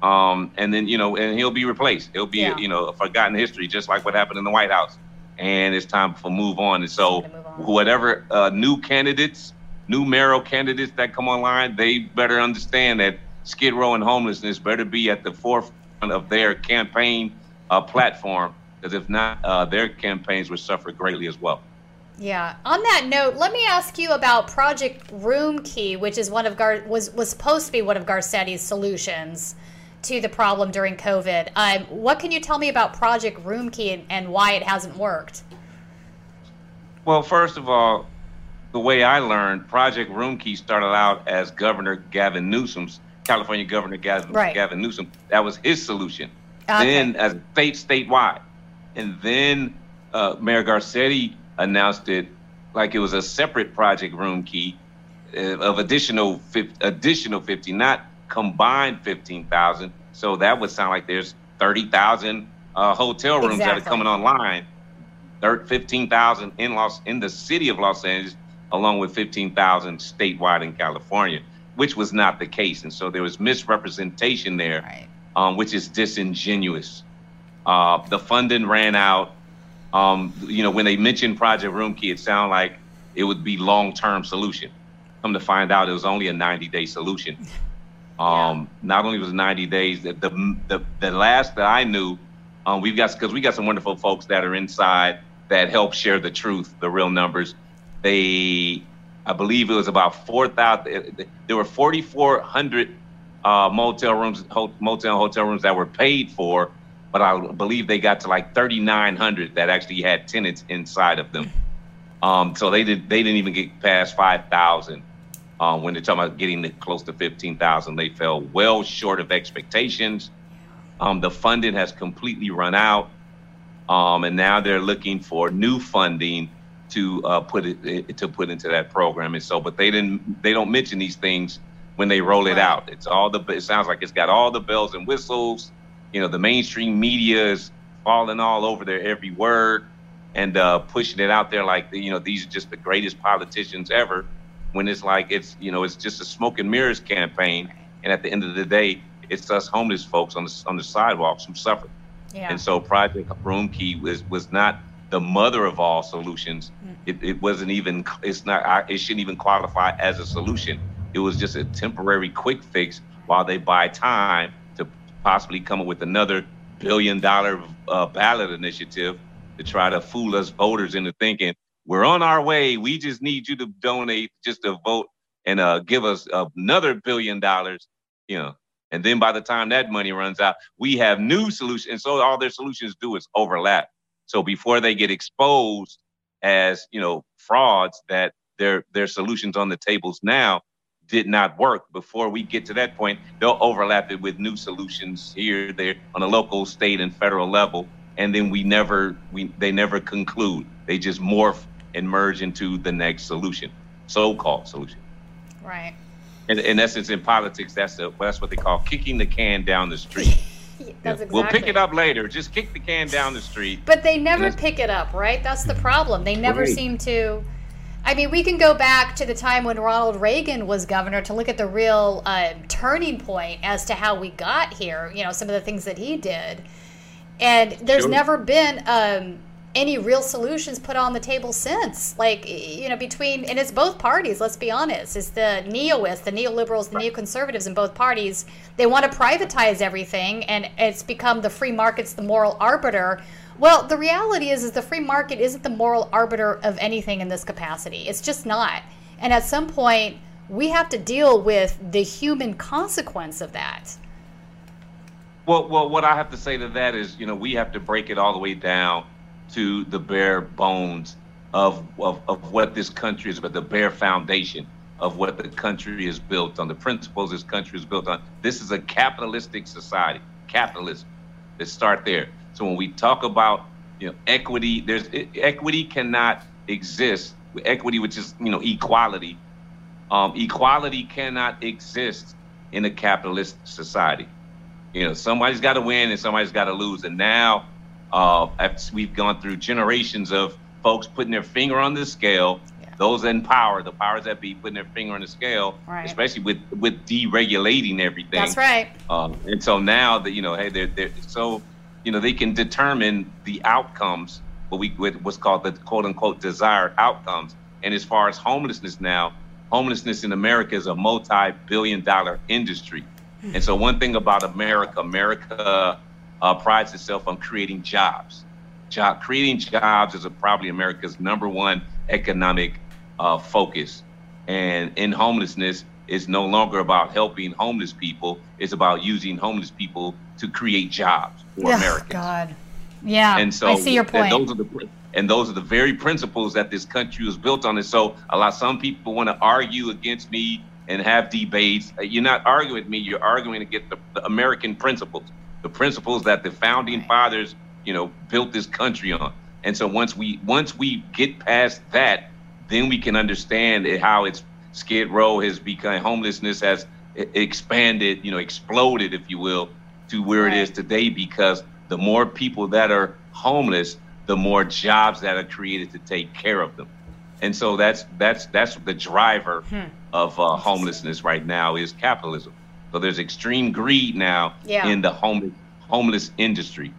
Um, and then, you know, and he'll be replaced. He'll be, yeah. you know, a forgotten history, just like what happened in the White House. And it's time for move on. And so, on. whatever uh, new candidates, new mayoral candidates that come online, they better understand that Skid Row and homelessness better be at the forefront of their campaign uh, platform because if not, uh, their campaigns would suffer greatly as well. Yeah. On that note, let me ask you about Project Room Key, which is one of Gar- was was supposed to be one of Garcetti's solutions to the problem during COVID. Um, what can you tell me about Project Room Key and, and why it hasn't worked? Well, first of all, the way I learned, Project Room Key started out as Governor Gavin Newsom's California Governor Gavin, right. Gavin Newsom. That was his solution. Okay. Then, as state statewide, and then uh, Mayor Garcetti announced it like it was a separate project room key uh, of additional 50, additional 50, not combined 15,000. So that would sound like there's 30,000 uh, hotel rooms exactly. that are coming online. 15,000 in Los in the city of Los Angeles, along with 15,000 statewide in California, which was not the case. And so there was misrepresentation there, right. um, which is disingenuous. Uh, the funding ran out. Um, you know, when they mentioned Project Room Key, it sounded like it would be long-term solution. Come to find out, it was only a 90-day solution. Um, yeah. Not only was it 90 days, the the, the, the last that I knew, um, we've got because we got some wonderful folks that are inside that help share the truth, the real numbers. They, I believe it was about 4,000. There were 4,400 uh, motel rooms, motel hotel rooms that were paid for but I believe they got to like 3,900 that actually had tenants inside of them. Um, so they did they didn't even get past 5,000. Um, when they're talking about getting to close to 15,000, they fell well short of expectations. Um, the funding has completely run out, um, and now they're looking for new funding to uh, put it to put into that program. And so, but they didn't they don't mention these things when they roll it out. It's all the it sounds like it's got all the bells and whistles you know, the mainstream media is falling all over their every word and uh, pushing it out there like, you know, these are just the greatest politicians ever. When it's like it's, you know, it's just a smoke and mirrors campaign, and at the end of the day, it's us homeless folks on the on the sidewalks who suffer. Yeah. And so Project Room Key was was not the mother of all solutions. Mm. It, it wasn't even. It's not. It shouldn't even qualify as a solution. It was just a temporary quick fix while they buy time possibly come up with another billion dollar uh, ballot initiative to try to fool us voters into thinking we're on our way. We just need you to donate just to vote and uh, give us another billion dollars, you know, and then by the time that money runs out, we have new solutions. And so all their solutions do is overlap. So before they get exposed as, you know, frauds that their their solutions on the tables now did not work. Before we get to that point, they'll overlap it with new solutions here, there on a local, state, and federal level. And then we never we they never conclude. They just morph and merge into the next solution, so-called solution. Right. In, in essence, in politics, that's a, that's what they call kicking the can down the street. That's exactly. We'll pick it up later. Just kick the can down the street. But they never pick it up, right? That's the problem. They never right. seem to. I mean, we can go back to the time when Ronald Reagan was governor to look at the real uh, turning point as to how we got here. You know, some of the things that he did, and there's sure. never been um, any real solutions put on the table since. Like, you know, between, and it's both parties, let's be honest. It's the neoists, the neoliberals, the neoconservatives in both parties. They want to privatize everything, and it's become the free market's the moral arbiter. Well, the reality is, is the free market isn't the moral arbiter of anything in this capacity. It's just not. And at some point, we have to deal with the human consequence of that. Well, well, what I have to say to that is, you know, we have to break it all the way down to the bare bones of, of, of what this country is, but the bare foundation of what the country is built on, the principles this country is built on. This is a capitalistic society, capitalism. Let's start there. So when we talk about you know equity, there's equity cannot exist. Equity, which is you know equality, um, equality cannot exist in a capitalist society. You know, somebody's got to win and somebody's got to lose, and now uh, we've gone through generations of folks putting their finger on the scale. Those in power, the powers that be, putting their finger on the scale, right. especially with with deregulating everything. That's right. Um, and so now that you know, hey, they're they're so you know they can determine the outcomes, what we what's called the quote unquote desired outcomes. And as far as homelessness now, homelessness in America is a multi-billion dollar industry. Hmm. And so one thing about America, America uh, prides itself on creating jobs. Job creating jobs is a, probably America's number one economic uh, focus. And in homelessness, it's no longer about helping homeless people. It's about using homeless people to create jobs for oh, Americans. God, yeah. And so I see your point. And those are the and those are the very principles that this country was built on. And so a lot some people want to argue against me and have debates. Uh, you're not arguing with me. You're arguing against the, the American principles the principles that the founding fathers, you know, built this country on. And so once we once we get past that, then we can understand how it's Skid Row has become homelessness has expanded, you know, exploded, if you will, to where right. it is today. Because the more people that are homeless, the more jobs that are created to take care of them. And so that's that's that's the driver hmm. of uh, homelessness right now is capitalism. So there's extreme greed now yeah. in the homeless homeless industry.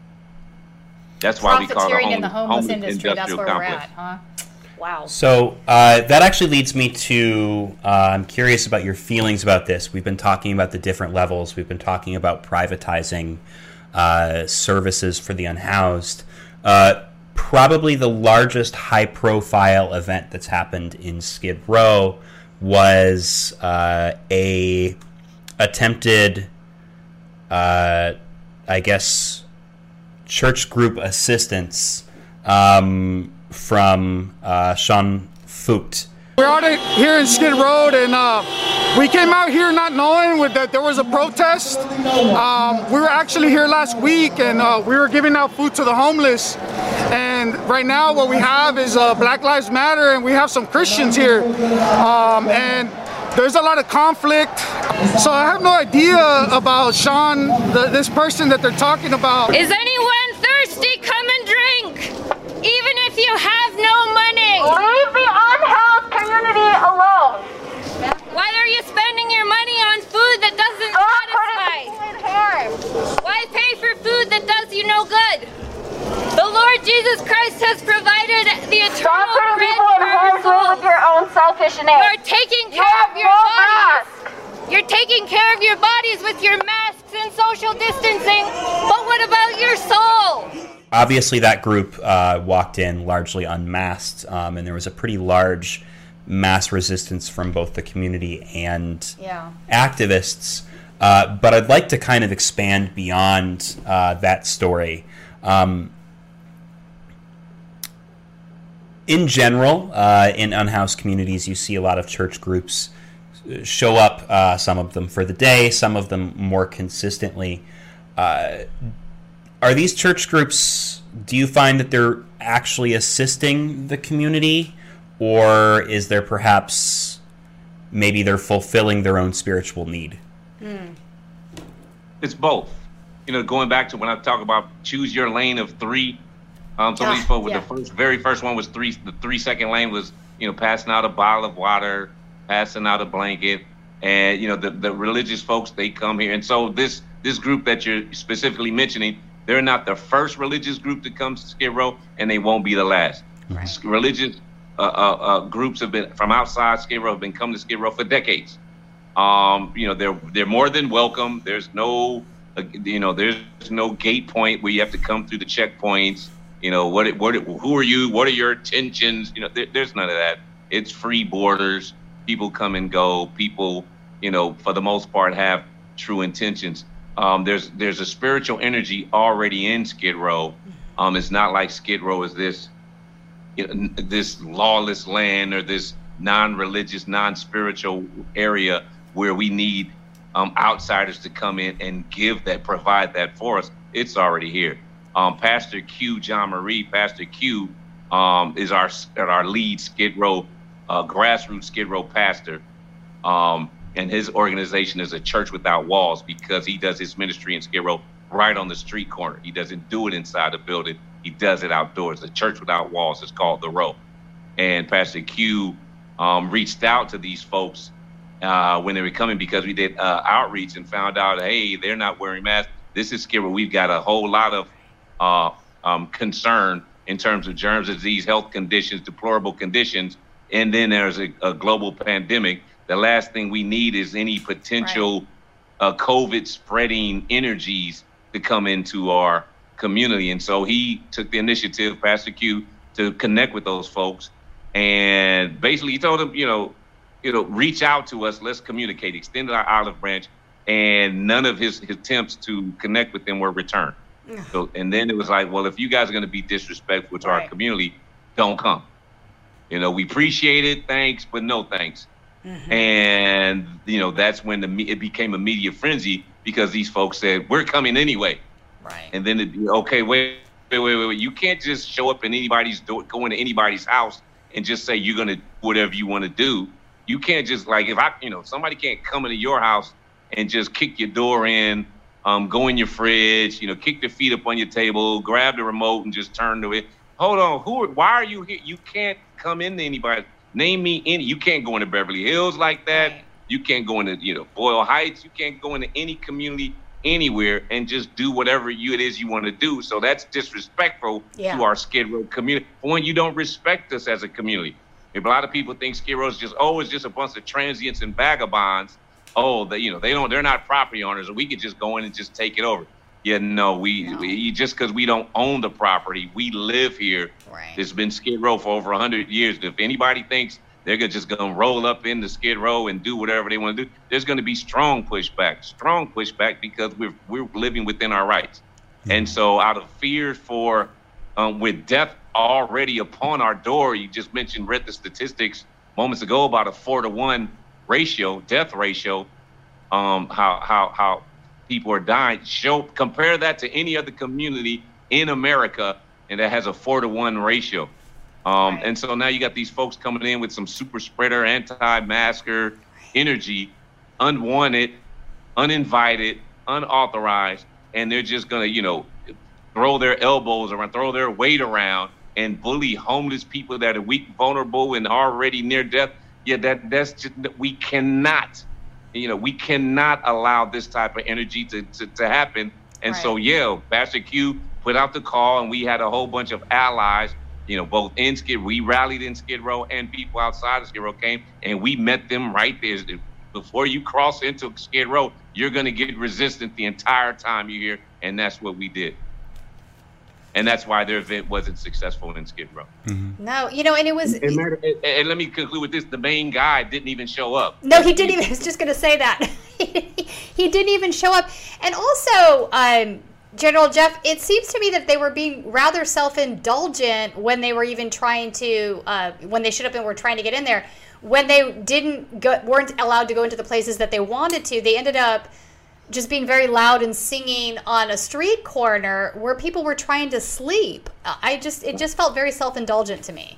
That's why we call it in the homeless, homeless industry. That's where complex. we're at, huh? Wow. So uh, that actually leads me to uh, I'm curious about your feelings about this. We've been talking about the different levels. We've been talking about privatizing uh, services for the unhoused. Uh, probably the largest high profile event that's happened in Skid Row was uh, a attempted, uh, I guess, church group assistance um, from uh, Sean Feucht. We're out here in Skid Road, and uh, we came out here not knowing that there was a protest. Um, we were actually here last week, and uh, we were giving out food to the homeless. And right now, what we have is uh, Black Lives Matter, and we have some Christians here. Um, and there's a lot of conflict. So I have no idea about Sean, the, this person that they're talking about. Is anyone thirsty? Come and drink, even if you have no money. Leave the unhoused community alone. Why are you spending your money on food that doesn't Stop satisfy? Why pay for food that does you no good? The Lord Jesus Christ has provided the eternal Stop putting people in harm's way with your own selfishness. You're taking care you of your no bodies. Mask. You're taking care of your bodies with your masks and social distancing. But what about your soul? Obviously, that group uh, walked in largely unmasked, um, and there was a pretty large mass resistance from both the community and Yeah. activists. Uh, but I'd like to kind of expand beyond uh, that story. Um, in general, uh, in unhoused communities, you see a lot of church groups show up, uh, some of them for the day, some of them more consistently. Are these church groups, do you find that they're actually assisting the community, or is there perhaps maybe they're fulfilling their own spiritual need? It's both. You know, going back to when I talk about choose your lane of three. Um, some of Yeah, these folks, yeah. the first, very first one was three. The three second lane was, you know, passing out a bottle of water, passing out a blanket, and you know, the, the religious folks they come here, and so this this group that you're specifically mentioning, they're not the first religious group that comes to Skid Row, and they won't be the last. S- Religious uh, uh, uh, groups have been from outside Skid Row have been coming to Skid Row for decades. Um, you know, they're they're more than welcome. There's no, uh, you know, there's no gate point where you have to come through the checkpoints. You know, what what who are you? What are your intentions? You know, there, there's none of that. It's free borders. People come and go. People, you know, for the most part, have true intentions. Um, there's there's a spiritual energy already in Skid Row. Um, it's not like Skid Row is this you know, this lawless land or this non-religious, non-spiritual area where we need um, outsiders to come in and give that, provide that for us. It's already here. Um, Pastor Q, John Marie, Pastor Q, um, is our our lead Skid Row, uh, grassroots Skid Row pastor, um, and his organization is a Church Without Walls because he does his ministry in Skid Row right on the street corner. He doesn't do it inside the building. He does it outdoors. The Church Without Walls is called the Row, and Pastor Q um, reached out to these folks uh, when they were coming because we did uh, outreach and found out, hey, they're not wearing masks. This is Skid Row. We've got a whole lot of uh, um, concern in terms of germs, disease, health conditions, deplorable conditions, and then there's a, a global pandemic. The last thing we need is any potential uh, COVID spreading energies to come into our community. And so he took the initiative, Pastor Q, to connect with those folks. And basically, he told them, you know, you know, reach out to us. Let's communicate. Extended our olive branch, and none of his, his attempts to connect with them were returned. So, and then it was like, well, if you guys are going to be disrespectful to our community, don't come. You know, we appreciate it, thanks, but no thanks. And you know, that's when the me- it became a media frenzy because these folks said we're coming anyway. Right. And then it, okay, wait, wait, wait, wait, wait. You can't just show up in anybody's door, go into anybody's house and just say you're gonna do whatever you want to do. You can't just like if I, you know, somebody can't come into your house and just kick your door in, um, go in your fridge, you know, kick their feet up on your table, grab the remote and just turn to it. Hold on, who? Why are you here? You can't come into anybody. Name me any. You can't go into Beverly Hills like that. Right. You can't go into you know Boyle Heights. You can't go into any community anywhere and just do whatever you it is you want to do. So that's disrespectful Yeah. to our Skid Row community. For when you don't respect us as a community, if a lot of people think Skid Row is just oh, it's just a bunch of transients and vagabonds. Oh, they you know they don't they're not property owners, and we could just go in and just take it over. Yeah, no, we, No. we just because we don't own the property, we live here. Right. It's been Skid Row for over hundred years. If anybody thinks they're gonna just gonna roll up into Skid Row and do whatever they want to do, there's gonna be strong pushback, strong pushback because we're we're living within our rights. And so, out of fear for, um, with death already upon our door, you just mentioned, read the statistics moments ago about a four to one ratio, death ratio, um, how how how people are dying. Show compare that to any other community in America, and that has a four to one ratio. Um, Right. And so now you got these folks coming in with some super spreader, anti-masker energy, unwanted, uninvited, unauthorized, and they're just gonna, you know, throw their elbows around, throw their weight around, and bully homeless people that are weak, vulnerable, and already near death. Yeah, that that's just we cannot, you know, we cannot allow this type of energy to to, to happen. And so, Right. yeah, Pastor Q put out the call, and we had a whole bunch of allies. You know, both in Skid, we rallied in Skid Row, and people outside of Skid Row came, and we met them right there. Before you cross into Skid Row, you're going to get resistance the entire time you're here, and that's what we did. And that's why their event wasn't successful in Skid Row. No, you know, and it was. And, matter- and- and let me conclude with this: the main guy didn't even show up. No, he didn't even. I was just going to say that. he didn't even show up. And also, um, General Jeff, it seems to me that they were being rather self indulgent when they were even trying to, uh, when they showed up and were trying to get in there. When they didn't go, weren't allowed to go into the places that they wanted to, they ended up just being very loud and singing on a street corner where people were trying to sleep. I just, it just felt very self indulgent to me.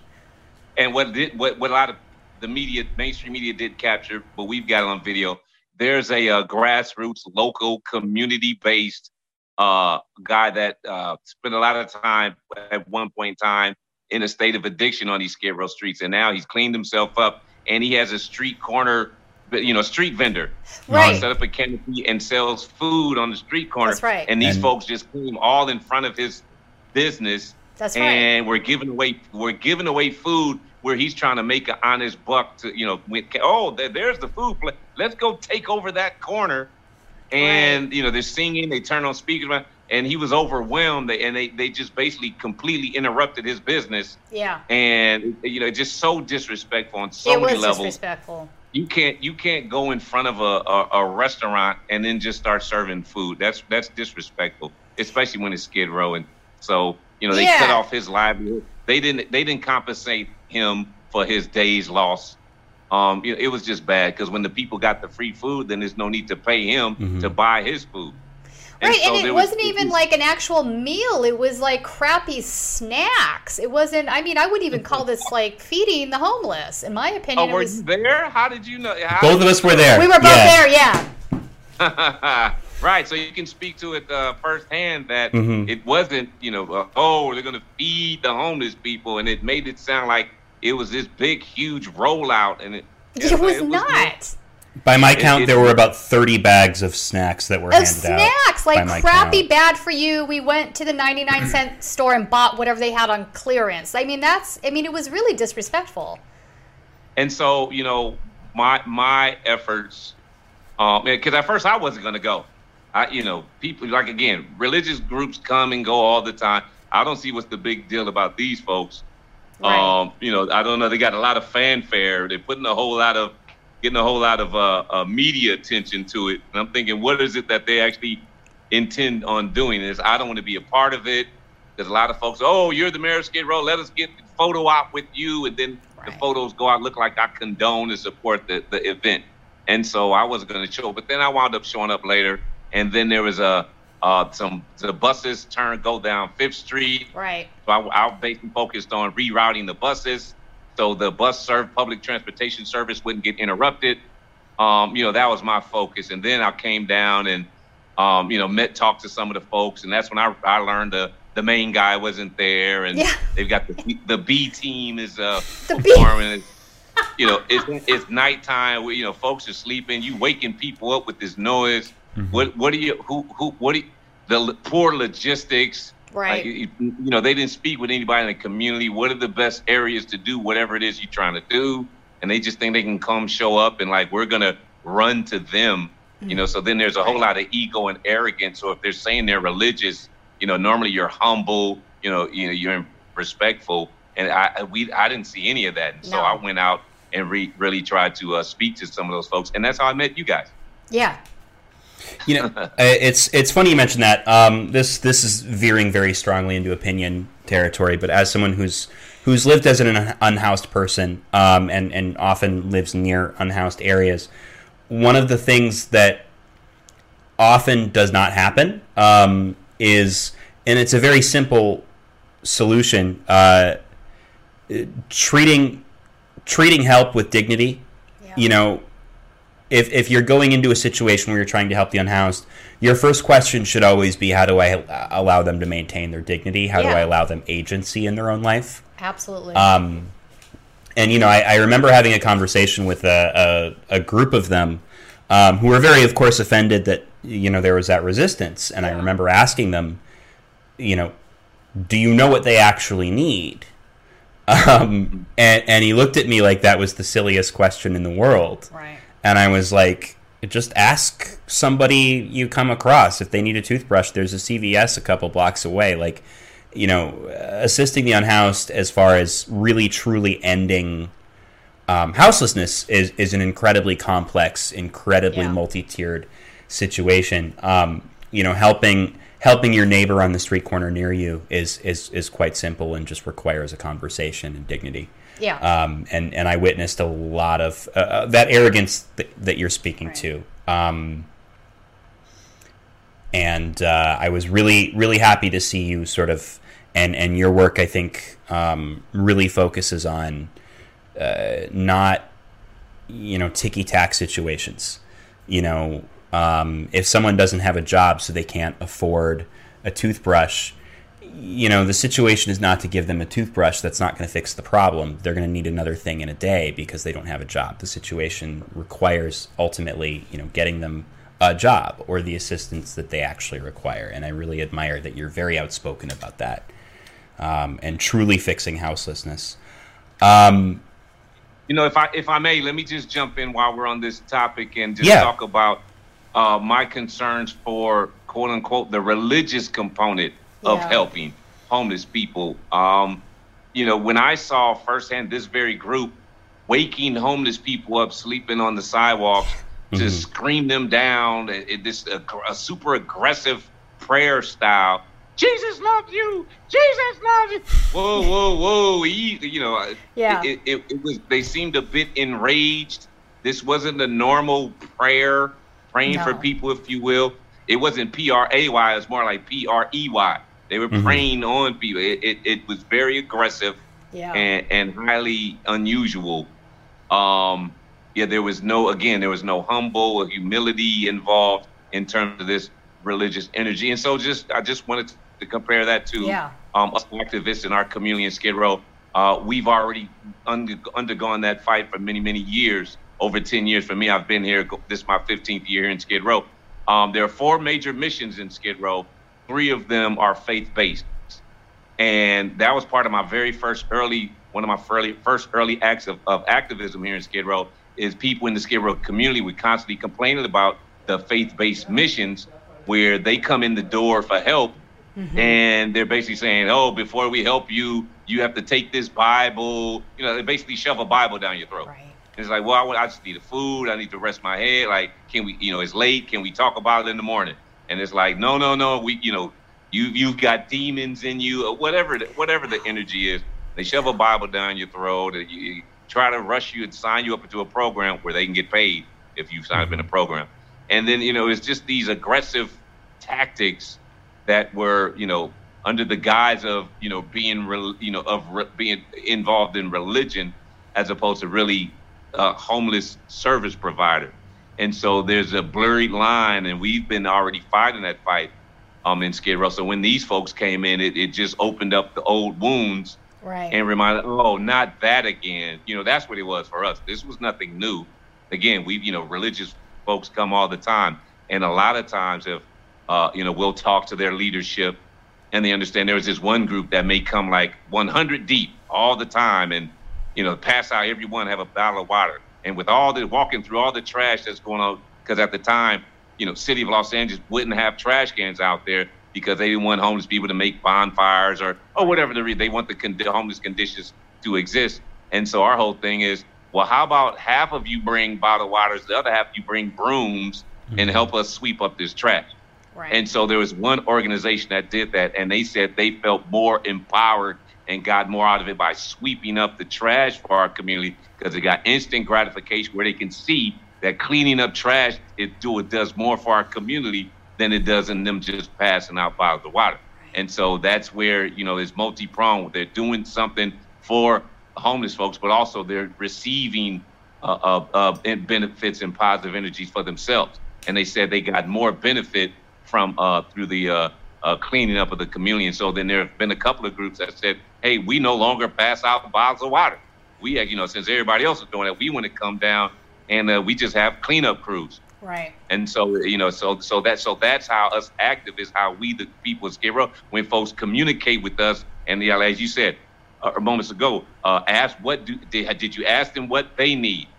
And what did what what a lot of the media, mainstream media, did capture, but we've got it on video. There's a uh, grassroots, local, community-based uh, guy that uh, spent a lot of time at one point in time in a state of addiction on these Skid Row streets, and now he's cleaned himself up, and he has a street corner, you know, street vendor. Uh, Right. set up a canopy and sells food on the street corner. That's right. And these And- folks just came all in front of his business That's right. and we're giving away we're giving away food where he's trying to make an honest buck to you know with, oh there's the food let's go take over that corner and you know they're singing they turn on speakers and he was overwhelmed and they, they just basically completely interrupted his business Yeah. and you know just so disrespectful on so it many was levels disrespectful. You can't you can't go in front of a, a, a restaurant and then just start serving food. That's that's disrespectful, especially when it's Skid Row. And so you know they Yeah. cut off his livelihood. They didn't they didn't compensate him for his day's lost. Um, you know, it was just bad because when the people got the free food, then there's no need to pay him Mhm. to buy his food. Right, so and it there was- wasn't even like an actual meal. It was like crappy snacks. It wasn't. I mean, I wouldn't even call this like feeding the homeless. In my Oh, opinion, it were was. you there? How did you know? How Both of us were there. We were both Yeah. there. Yeah. right, so you can speak to it uh, firsthand that Mhm. it wasn't, you know, uh, oh, they're going to feed the homeless people, and it made it sound like it was this big, huge rollout, and it, It was not. By my It- count, it- there were about 30 bags of snacks that were Of handed out. snacks, by like my crappy, count. bad for you. We went to the 99 cent store and bought whatever they had on clearance. I mean, that's. I mean, it was really disrespectful. and so you know, my my efforts, um, because at first I wasn't going to go. I, you know, people like again, religious groups come and go all the time. I don't see what's the big deal about these folks. Right. Um, you know, I don't know. They got a lot of fanfare. They're putting a whole lot of, getting a whole lot of uh, uh, media attention to it. And I'm thinking, what is it that they actually intend on doing? Is I don't want to be a part of it. There's a lot of folks. Oh, you're the mayor of Skid Row. Let us get the photo op with you, and then the photos go out look like I condone and support the the event. And so I wasn't going to show, but then I wound up showing up later. And then there was a uh, some the buses turn go down Fifth Street. Right. So I, I basically focused on rerouting the buses so the bus serve public transportation service wouldn't get interrupted. Um, you know, that was my focus. And then I came down and, um, you know, met, talked to some of the folks. And that's when I, I learned the, the main guy wasn't there. And Yeah. they've got the, the B team is uh, The B- performing. you know, it's, it's nighttime. where, You know, folks are sleeping. You waking people up with this noise. What, what do you, who, who, what do you, the poor logistics. Right. Like, you, you know, they didn't speak with anybody in the community. What are the best areas to do whatever it is you're trying to do? And they just think they can come show up and like we're gonna run to them. You know, so then there's a whole lot of ego and arrogance. So if they're saying they're religious, you know, normally you're humble, you know, you know, you're respectful. And I we I didn't see any of that. And so I went out and re- really tried to uh, speak to some of those folks, and that's how I met you guys. Yeah. You know, uh, it's it's funny you mention that. Um, this this is veering very strongly into opinion territory, but as someone who's who's lived as an un- unhoused person um, and and often lives near unhoused areas, one of the things that often does not happen um, is, and it's a very simple solution: uh, treating treating help with dignity. Yeah. You know, if if you're going into a situation where you're trying to help the unhoused, your first question should always be, how do I uh, allow them to maintain their dignity? How do I allow them agency in their own life? Absolutely. Um, and you know, I, I remember having a conversation with a, a, a group of them um, who were very, of course, offended that you know there was that resistance. And I remember asking them, you know, do you know what they actually need? Um, and, and he looked at me like that was the silliest question in the world. right. And I was like, just ask somebody you come across if they need a toothbrush. There's a CVS a couple blocks away. Like, you know, assisting the unhoused as far as really truly ending um, houselessness is, is an incredibly complex, incredibly Yeah. multi-tiered situation. Um, you know, helping helping your neighbor on the street corner near you is is is quite simple and just requires a conversation and dignity. Yeah. Um, and and I witnessed a lot of uh, uh, that arrogance that, that you're speaking Right. to. Um, and uh, I was really really happy to see you sort of and and your work I think um, really focuses on uh, not you know ticky tack situations. You know, um, if someone doesn't have a job so they can't afford a toothbrush, you know the situation is not to give them a toothbrush that's not going to fix the problem. They're going to need another thing in a day because they don't have a job. The situation requires ultimately you know getting them a job or the assistance that they actually require. And I really admire that you're very outspoken about that um, and truly fixing houselessness. Um, You know, if I if I may, let me just jump in while we're on this topic and just Yeah. talk about uh, my concerns for quote unquote the religious component of Yeah. helping homeless people. Um, you know, when I saw firsthand this very group waking homeless people up, sleeping on the sidewalks, to scream them down, it, it- this uh, a super aggressive prayer style. Jesus loves you. Jesus loves you. Whoa, whoa, whoa! He, you know, uh, Yeah. It, it, it was. They seemed a bit enraged. This wasn't a normal prayer, praying for people, if you will. It wasn't P R A Y. It's more like P R E Y. They were preying on people. It, it, it was very aggressive yeah. and, and highly unusual. Um, yeah, there was no, again, there was no humble or humility involved in terms of this religious energy. And so just, I just wanted to compare that to Yeah. um, us activists in our community in Skid Row. Uh, we've already under, undergone that fight for many, many years. Over 10 years for me, I've been here. This is my 15th year here in Skid Row. Um, there are four major missions in Skid Row. Three of them are faith based and that was part of my very first early one of my early, first early acts of, of activism here in Skid Row is people in the Skid Row community would constantly complaining about the faith-based missions where they come in the door for help mm-hmm. and they're basically saying, "Oh, before we help you, you have to take this Bible." You know, they basically shove a Bible down your throat. Right. It's like, well, I, I just need a food. I need to rest my head. Like, can we, you know, it's late. Can we talk about it in the morning? And it's like, no, no, no. We, you know, you you've got demons in you, or whatever, the, whatever the energy is. They shove a Bible down your throat, and you, try to rush you and sign you up into a program where they can get paid if you sign up in a mm-hmm. program. And then, you know, it's just these aggressive tactics that were, you know, under the guise of, you know, being, rel you know, of re- being involved in religion, as opposed to really a homeless service provider. And so there's a blurry line, and we've been already fighting that fight um, in Skid Row. So when these folks came in, it, it just opened up the old wounds Right. and reminded, oh, not that again. You know, that's what it was for us. This was nothing new. Again, we, you know, religious folks come all the time, and a lot of times, if uh, you know, we'll talk to their leadership, and they understand there was this one group that may come like 100 deep all the time, and you know, pass out everyone have a bottle of water, and with all the walking through all the trash that's going on, because at the time, you know, city of Los Angeles wouldn't have trash cans out there because they didn't want homeless people to make bonfires or or whatever the reason they want the con- homeless conditions to exist. And so our whole thing is, well, how about half of you bring bottled waters, the other half you bring brooms and mm-hmm. help us sweep up this trash. right. And so there was one organization that did that, and they said they felt more empowered and got more out of it by sweeping up the trash for our community because they got instant gratification where they can see that cleaning up trash it do it does more for our community than it does in them just passing out bottles of water. And so that's where you know it's multi-pronged. They're doing something for homeless folks, but also they're receiving uh, uh, uh, benefits and positive energies for themselves. And they said they got more benefit from uh, through the uh, cleaning up of the community. And so then there have been a couple of groups that said, "Hey, we no longer pass out bottles of water. We, uh, you know, since everybody else is doing it, we want to come down and uh, we just have cleanup crews." right. And so, you know, so so that so that's how us activists, how we the people of Skid Row, when folks communicate with us, and the as you said uh, moments ago, uh, ask what do did, did you ask them what they need?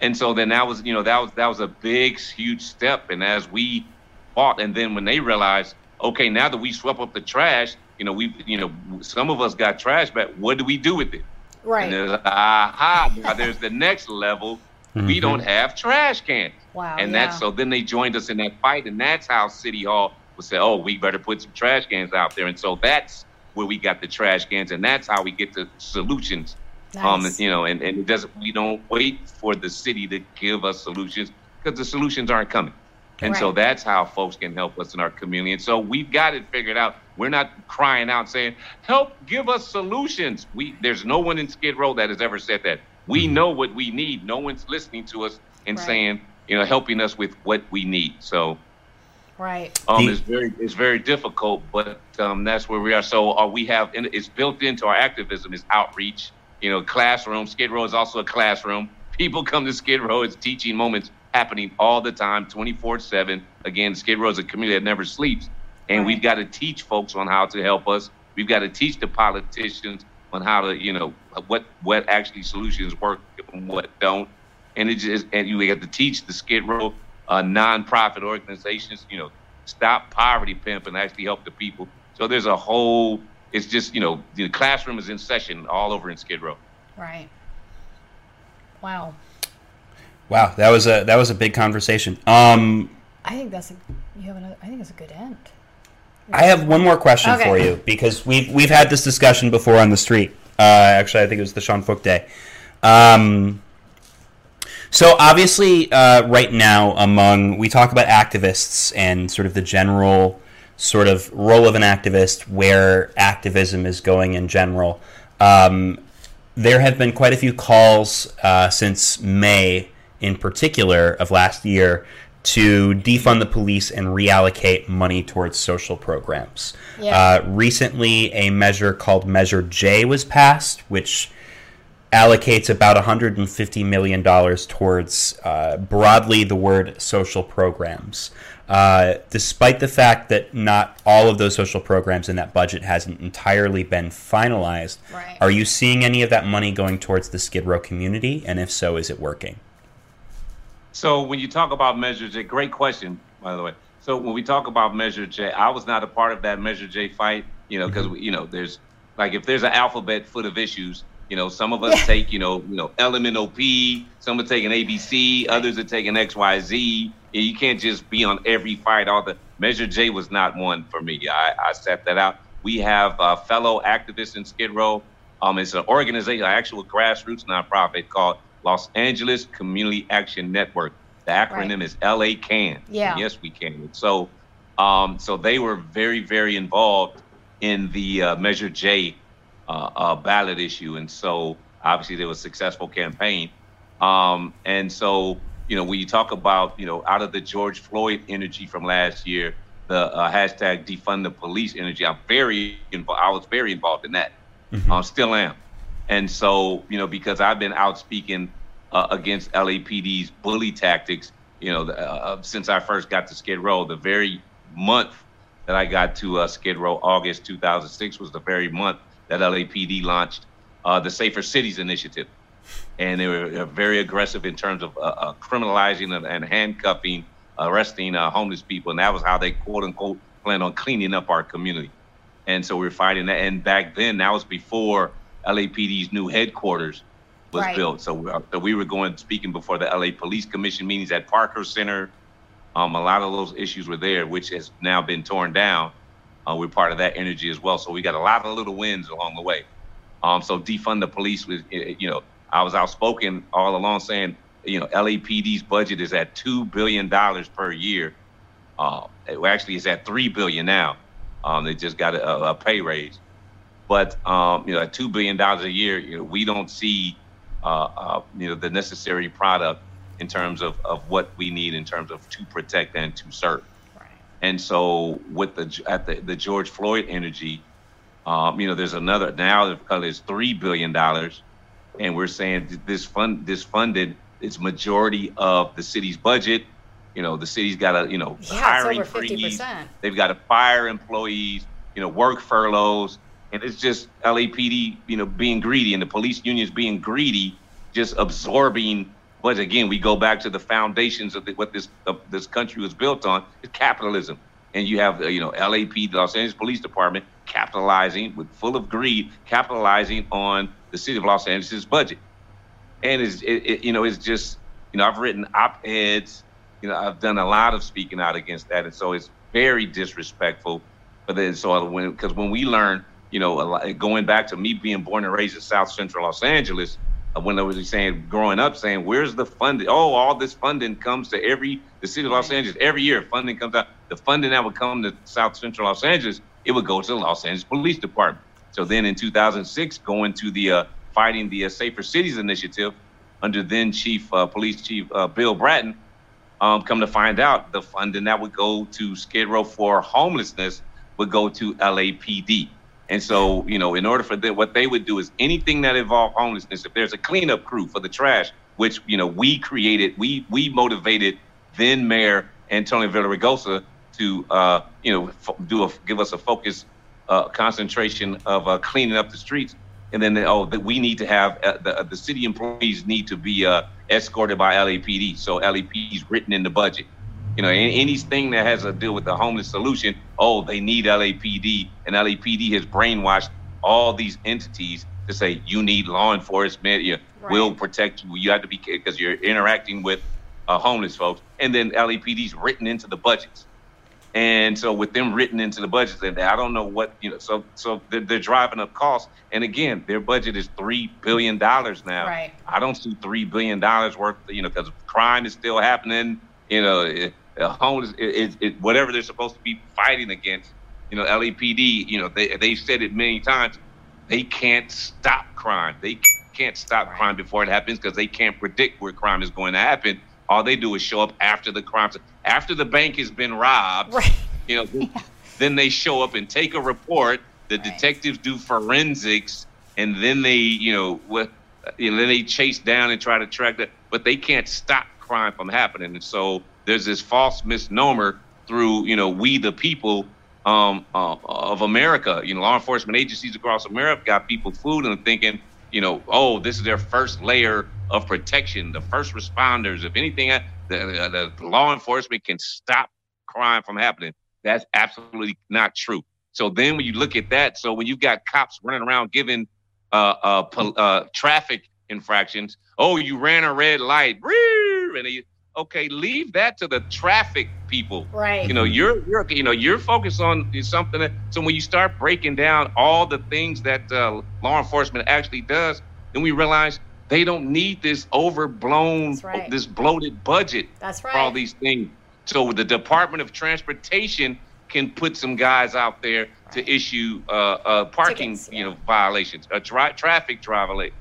And so then that was, you know, that was that was a big, huge step. And as we fought, and then when they realized, okay, now that we swept up the trash, you know, we, you know, some of us got trash back. What do we do with it? Right. And there's, aha, now there's the next level. We Mhm. don't have trash cans. Wow. and yeah. that's so then they joined us in that fight, and that's how City Hall would say, "Oh, we better put some trash cans out there." And so that's where we got the trash cans, and that's how we get the solutions. Um, you know, and, and it doesn't. We don't wait for the city to give us solutions because the solutions aren't coming. And so that's how folks can help us in our community. And so we've got it figured out. We're not crying out saying, "Help, give us solutions." We there's no one in Skid Row that has ever said that. We know what we need. No one's listening to us and Right. saying, you know, helping us with what we need. So right. um, it's very it's very difficult, but um, that's where we are. So uh, we have and it's built into our activism is outreach. You know, classroom. Skid Row is also a classroom. People come to Skid Row. It's teaching moments happening all the time, twenty four seven. Again, Skid Row is a community that never sleeps, and Right. we've got to teach folks on how to help us. We've got to teach the politicians on how to, you know, what what actually solutions work and what don't and it just and you have to teach the Skid Row uh, nonprofit organizations, you know, stop poverty pimp and actually help the people. So there's a whole. It's just you know the classroom is in session all over in Skid Row. Right. Wow. Wow, that was a that was a big conversation. Um, I think that's a you have another. I think it's a good end. I have one more question Okay. for you because we've we've had this discussion before on the street. Uh, actually, I think it was the Sean Feucht day. Um, so obviously, uh, right now, among we talk about activists and sort of the general sort of role of an activist, where activism is going in general. Um, there have been quite a few calls uh, since May, in particular, of last year, to defund the police and reallocate money towards social programs. Yeah. Uh, recently, a measure called Measure J was passed, which allocates about $150 million towards uh, broadly the word social programs. Uh, despite the fact that not all of those social programs in that budget hasn't entirely been finalized, Right. are you seeing any of that money going towards the Skid Row community? And if so, is it working? So when you talk about Measure J, great question by the way. So when we talk about Measure J, I was not a part of that Measure J fight, you know, because you know there's like if there's an alphabet full of issues, you know, some of us Yeah. take you know you know LMNOP, some are taking ABC, others are taking XYZ. You can't just be on every fight. All the Measure J was not one for me. I, I set that out. We have a fellow activists in Skid Row. Um, it's an organization, an actual grassroots nonprofit called Los Angeles Community Action Network. The acronym is LA CAN. Yeah. Yes, we can. So, um, so they were very, very involved in the uh, Measure J uh, uh, ballot issue, and so obviously there was a successful campaign. Um, and so, you know, when you talk about, you know, out of the George Floyd energy from last year, the uh, hashtag defund the police energy, I'm very involved. I was very involved in that. I still am. And so, you know, because I've been out speaking uh, against LAPD's bully tactics, you know, uh, since I first got to Skid Row, the very month that I got to uh, Skid Row, August 2006, was the very month that LAPD launched uh, the Safer Cities Initiative. And they were uh, very aggressive in terms of uh, uh, criminalizing and, and handcuffing, arresting uh, homeless people. And that was how they, quote unquote, planned on cleaning up our community. And so we were fighting that. And back then, that was before LAPD's new headquarters was Right. built. So, we- so we were going speaking before the LA Police Commission meetings at Parker Center. Um, a lot of those issues were there, which has now been torn down. Uh, we're part of that energy as well. So we got a lot of little wins along the way. Um, so defund the police was, eh, you know, I was outspoken all along saying, you know, LAPD's budget is at two billion dollars per year. Uh, it actually is at three billion now. Um, they just got a, a pay raise, but um, you know, at two billion dollars a year, you know, we don't see, uh, uh, you know, the necessary product in terms of, of what we need in terms of to protect and to serve. Right. And so with the at the, the George Floyd energy, um, you know, there's another now there's three billion dollars, and we're saying this fund this funded its majority of the city's budget. You know, the city's got a you know Yeah, hiring it's over fifty freeze. They've got to fire employees, you know, work furloughs, and it's just LAPD, you know, being greedy and the police unions being greedy, just absorbing. But again, we go back to the foundations of the, what this of this country was built on is capitalism. And you have, uh, you know, LAP, the Los Angeles Police Department, capitalizing with full of greed, capitalizing on the city of Los Angeles' budget. And it's, it, it, you know, it's just, you know, I've written op-eds, you know, I've done a lot of speaking out against that. And so it's very disrespectful. But then, so when, because when we learn, you know, going back to me being born and raised in South Central Los Angeles, uh, when I was saying, growing up, saying, where's the funding? Oh, all this funding comes to every, the city of Los Angeles. Every year, funding comes out. The funding that would come to South Central Los Angeles, it would go to the Los Angeles Police Department. So then in 2006, going to the uh, fighting the uh, Safer Cities Initiative under then Chief uh, Police Chief uh, Bill Bratton, um, come to find out the funding that would go to Skid Row for homelessness would go to LAPD. And so, you know, in order for them, what they would do is anything that involved homelessness, if there's a cleanup crew for the trash, which, you know, we created, we we motivated then Mayor Antonio Villaraigosa to, uh, you know, fo- do a, give us a focus uh, concentration of uh, cleaning up the streets. And then, oh, that we need to have uh, the, the city employees need to be uh, escorted by LAPD. So LAPD is written in the budget. You know, any, anything that has to do with the homeless solution, oh, they need LAPD, and LAPD has brainwashed all these entities to say you need law enforcement, you right. will protect you. You have to be because you're interacting with uh, homeless folks, and then LAPD's written into the budgets. And so with them written into the budget, and I don't know what you know. So so they're, they're driving up costs. And again, their budget is three billion dollars now. Right. I don't see three billion dollars worth. You know, because crime is still happening. You know, it, homeless, it, it, it, whatever they're supposed to be fighting against. You know, LAPD. You know, they they've said it many times. They can't stop crime. They can't stop crime before it happens because they can't predict where crime is going to happen. All they do is show up after the crime, after the bank has been robbed. Right. You know, yeah. then they show up and take a report. The right. detectives do forensics, and then they, you know, what, you know, then they chase down and try to track that. But they can't stop crime from happening. And so there's this false misnomer through, you know, we the people um, uh, of America. You know, law enforcement agencies across America got people fooled and thinking, you know, oh, this is their first layer of protection. The first responders, if anything, uh, the, the law enforcement can stop crime from happening. That's absolutely not true. So then when you look at that, so when you've got cops running around giving uh, uh, uh, traffic infractions, oh, you ran a red light, and they, okay, leave that to the traffic people. Right. You know, you're you're you know you're focused on something that. So when you start breaking down all the things that uh, law enforcement actually does, then we realize they don't need this overblown, right. this bloated budget That's right. for all these things. So the Department of Transportation can put some guys out there right. to issue uh, uh, parking, Tickets, you know, violations, uh, tra- traffic violations,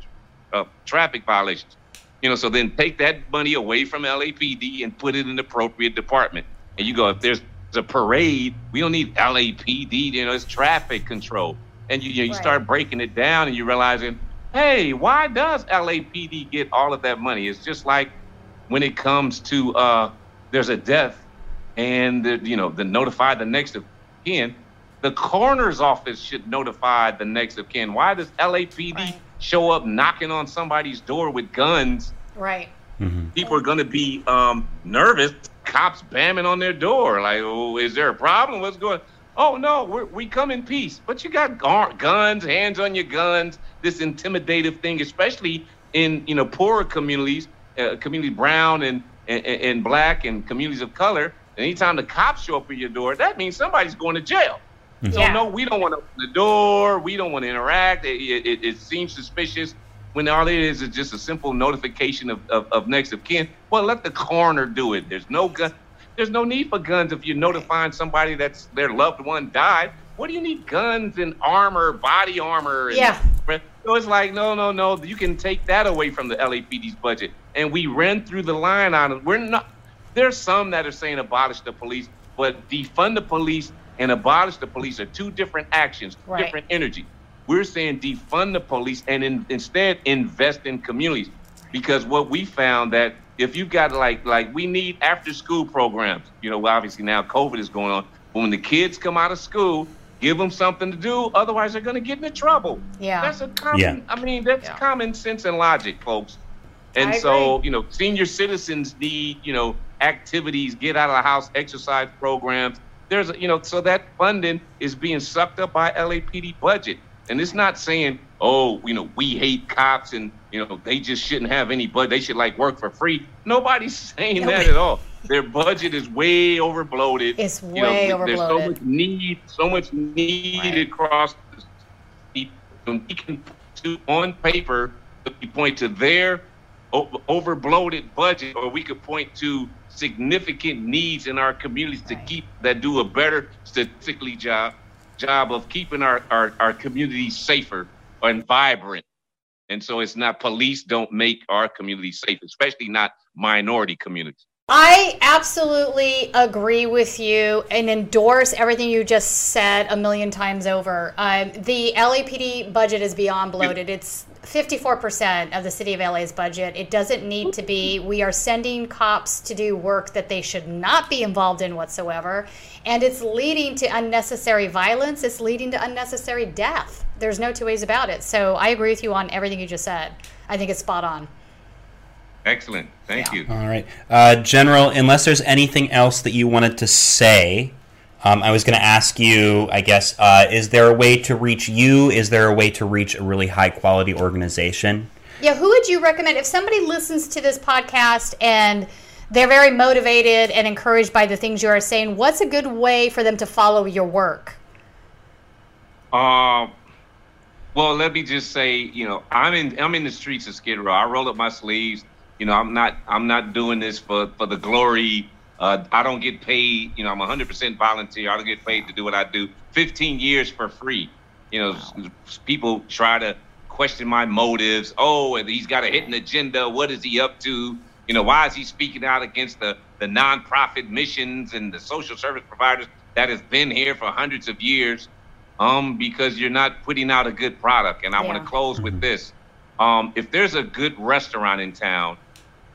uh, traffic violations. You know, so then take that money away from LAPD and put it in the appropriate department. And you go, if there's a parade, we don't need LAPD. You know, it's traffic control. And you, you, know, you right. start breaking it down, and you're realizing, hey, why does LAPD get all of that money? It's just like when it comes to uh, there's a death, and the, you know, the notify the next of kin. The coroner's office should notify the next of kin. Why does LAPD right show up knocking on somebody's door with guns, right? Mm-hmm. People are going to be um, nervous. Cops bamming on their door, like, "Oh, is there a problem? What's going?" Oh no, we we come in peace, but you got guns, hands on your guns. This intimidative thing, especially in you know poorer communities, uh, communities brown and, and and black and communities of color. Anytime the cops show up at your door, that means somebody's going to jail. Mm-hmm. So yeah. no, we don't want to open the door. We don't want to interact. It, it, it, seems suspicious when all it is is just a simple notification of, of, of, next of kin. Well, let the coroner do it. There's no gun. There's no need for guns if you're notifying somebody that's their loved one died. What do you need guns and armor, body armor? And, yeah. So it's like, no, no, no. You can take that away from the LAPD's budget. And we ran through the line on it. We're not. There's some that are saying abolish the police, but defund the police and abolish the police are two different actions, right. different energy. We're saying defund the police and in, instead invest in communities, because what we found that if you've got like like we need after school programs. You know, obviously now COVID is going on. But when the kids come out of school, give them something to do. Otherwise, they're going to get into trouble. Yeah, that's a common. Yeah. I mean, that's yeah. common sense and logic, folks. And I so, agree. you know, senior citizens need you know activities, get out of the house, exercise programs there's a, you know so that funding is being sucked up by LAPD budget, and it's not saying oh you know we hate cops and you know they just shouldn't have any budget. They should like work for free. Nobody's saying that at all. Their budget is way overbloated. It's way you know, There's so much need, so much need Right. across the state. And we can to on paper we point to their o- overbloated budget, or we could point to significant needs in our communities to keep that do a better statistically job job of keeping our, our, our communities safer and vibrant. And so it's not police don't make our communities safe, especially not minority communities. I absolutely agree with you and endorse everything you just said a million times over. Um, the LAPD budget is beyond bloated. It's 54% of the city of LA's budget. It doesn't need to be. We are sending cops to do work that they should not be involved in whatsoever. And it's leading to unnecessary violence. It's leading to unnecessary death. There's no two ways about it. So I agree with you on everything you just said. I think it's spot on. Excellent. Thank Yeah. you. All right, uh, General. Unless there's anything else that you wanted to say, um, I was going to ask you. I guess uh, is there a way to reach you? Is there a way to reach a really high quality organization? Yeah, who would you recommend if somebody listens to this podcast and they're very motivated and encouraged by the things you are saying? What's a good way for them to follow your work? Um, well, let me just say, you know, I'm in I'm in the streets of Skid Row. I roll up my sleeves. You know, I'm not I'm not doing this for for the glory. Uh, I don't get paid. You know, I'm 100% volunteer. I don't get paid to do what I do. 15 years for free. You know, s- s- people try to question my motives. Oh, and he's got a hidden agenda. What is he up to? You know, why is he speaking out against the the nonprofit missions and the social service providers that has been here for hundreds of years? um, because you're not putting out a good product. And I want to close with this: um, if there's a good restaurant in town,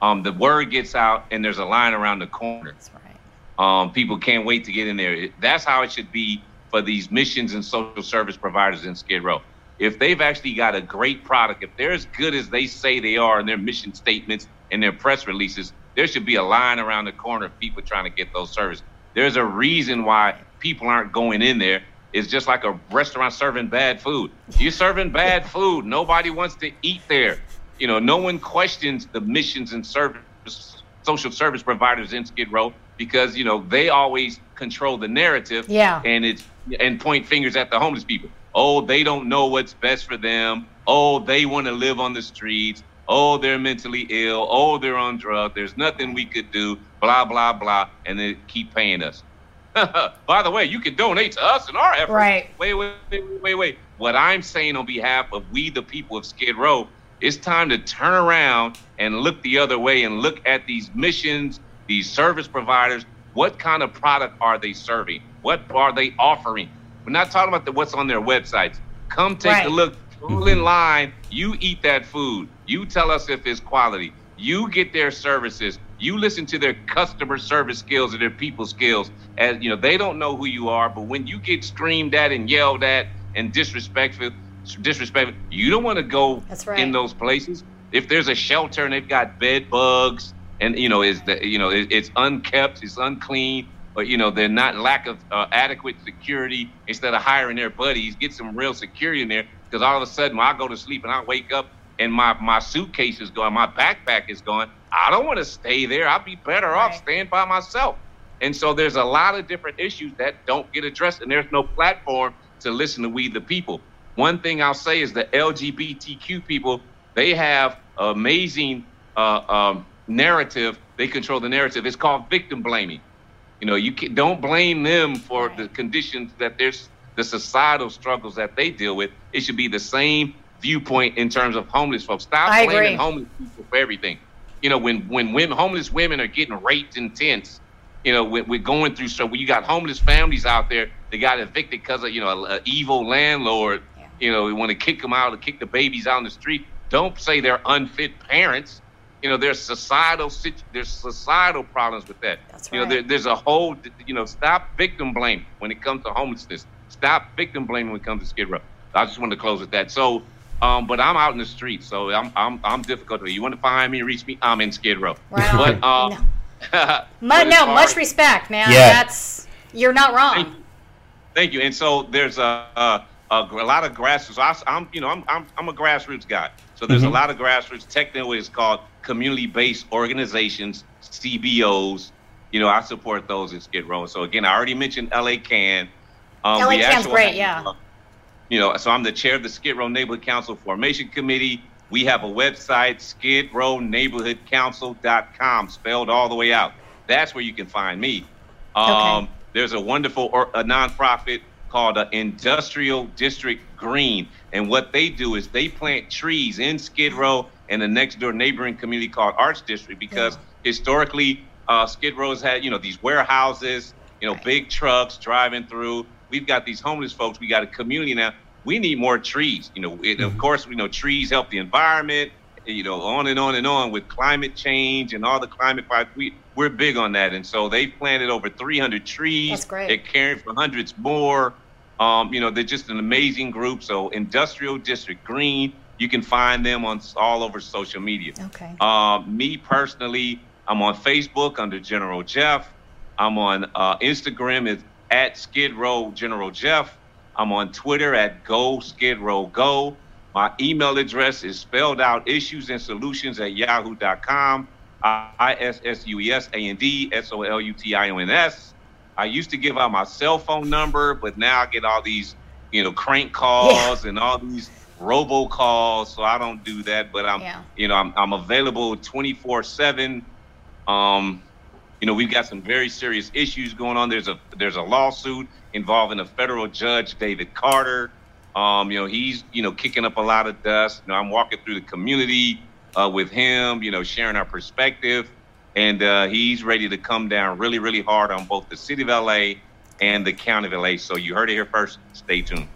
um, the word gets out, and there's a line around the corner. That's right. Um, people can't wait to get in there. That's how it should be for these missions and social service providers in Skid Row. If they've actually got a great product, if they're as good as they say they are in their mission statements and their press releases, there should be a line around the corner of people trying to get those services. There's a reason why people aren't going in there. It's just like a restaurant serving bad food. You're serving bad food. Nobody wants to eat there. You know, no one questions the missions and service social service providers in Skid Row because you know they always control the narrative. Yeah. And it's and point fingers at the homeless people. Oh, they don't know what's best for them. Oh, they want to live on the streets. Oh, they're mentally ill. Oh, they're on drugs. There's nothing we could do. Blah blah blah, and they keep paying us. By the way, you can donate to us in our effort. Right. Wait, wait, wait, wait, wait. What I'm saying on behalf of we, the people of Skid Row, it's time to turn around and look the other way and look at these missions, these service providers. What kind of product are they serving? What are they offering? We're not talking about the, what's on their websites. Come take Right. a look. Pull in mm-hmm. line. You eat that food. You tell us if it's quality. You get their services. You listen to their customer service skills and their people skills. As you know, they don't know who you are, but when you get screamed at and yelled at and disrespectful, disrespectful, you don't want to go right. in those places. If there's a shelter and they've got bed bugs and you know is the you know it, it's unkept, it's unclean, but you know they're not lack of uh, adequate security. Instead of hiring their buddies, get some real security in there because all of a sudden when I go to sleep and I wake up and my my suitcase is gone, my backpack is gone. I don't want to stay there. I'd be better off staying by myself. And so there's a lot of different issues that don't get addressed, and there's no platform to listen to we the people. One thing I'll say is the LGBTQ people, they have amazing uh, um, narrative. They control the narrative. It's called victim blaming. You know, you can, don't blame them for the conditions that there's the societal struggles that they deal with. It should be the same viewpoint in terms of homeless folks. Stop I blaming agree. homeless people for everything. You know, when when women, homeless women are getting raped in tents, you know, we- we're going through. So when you got homeless families out there, they got evicted because of you know an evil landlord. Yeah. You know, we want to kick them out and kick the babies out in the street. Don't say they're unfit parents. You know, there's societal there's societal problems with that. That's right. You know, there, there's a whole you know stop victim blame when it comes to homelessness. Stop victim blaming when it comes to Skid Row. I just wanted to close with that. So, um, but I'm out in the street, so I'm I'm I'm difficult. You want to find me, reach me, I'm in Skid Row. Wow. But um, No. but no, far much respect, man. Yeah. That's You're not wrong. Thank you. Thank you. And so there's a, a, a, a lot of grassroots. I, am you know, I'm, I'm, I'm a grassroots guy. So there's mm-hmm. a lot of grassroots. Technically, it's called community-based organizations, CBOs. You know, I support those in Skid Row. So again, I already mentioned LA Can. Um, LA Can's great, have, yeah. Uh, you know, so I'm the chair of the Skid Row Neighborhood Council Formation Committee. We have a website, skidrowneighborhoodcouncil.com, spelled all the way out. That's where you can find me. Um, okay. There's a wonderful or, a nonprofit called uh, Industrial District Green. And what they do is they plant trees in Skid Row and the next door neighboring community called Arts District because yeah. historically, uh, Skid Row's had, you know, these warehouses, you know, right. big trucks driving through. We've got these homeless folks. We got a community now. We need more trees. You know, it, mm-hmm. of course, we know trees help the environment. You know, on and on and on with climate change and all the climate. We we're big on that, and so they planted over 300 trees. That's great. They're caring for hundreds more. Um, you know, they're just an amazing group. So, Industrial District Green, you can find them on all over social media. Okay. Um, me personally, I'm on Facebook under General Jeff. I'm on uh, Instagram is at Skid Row General Jeff. I'm on Twitter at Go Skid Row Go. My email address is spelled out issues and solutions at yahoo.com. I S S U E S A N D S O L U T I O N S. I used to give out my cell phone number, but now I get all these, you know, crank calls yeah. and all these robocalls, so I don't do that. But I'm, yeah. you know, I'm, I'm available 24 seven. Um, you know, we've got some very serious issues going on. There's a there's a lawsuit involving a federal judge, David Carter. Um, you know, he's you know kicking up a lot of dust. You know, I'm walking through the community uh, with him, you know, sharing our perspective. And uh, he's ready to come down really, really hard on both the city of LA and the county of LA. So you heard it here first. Stay tuned.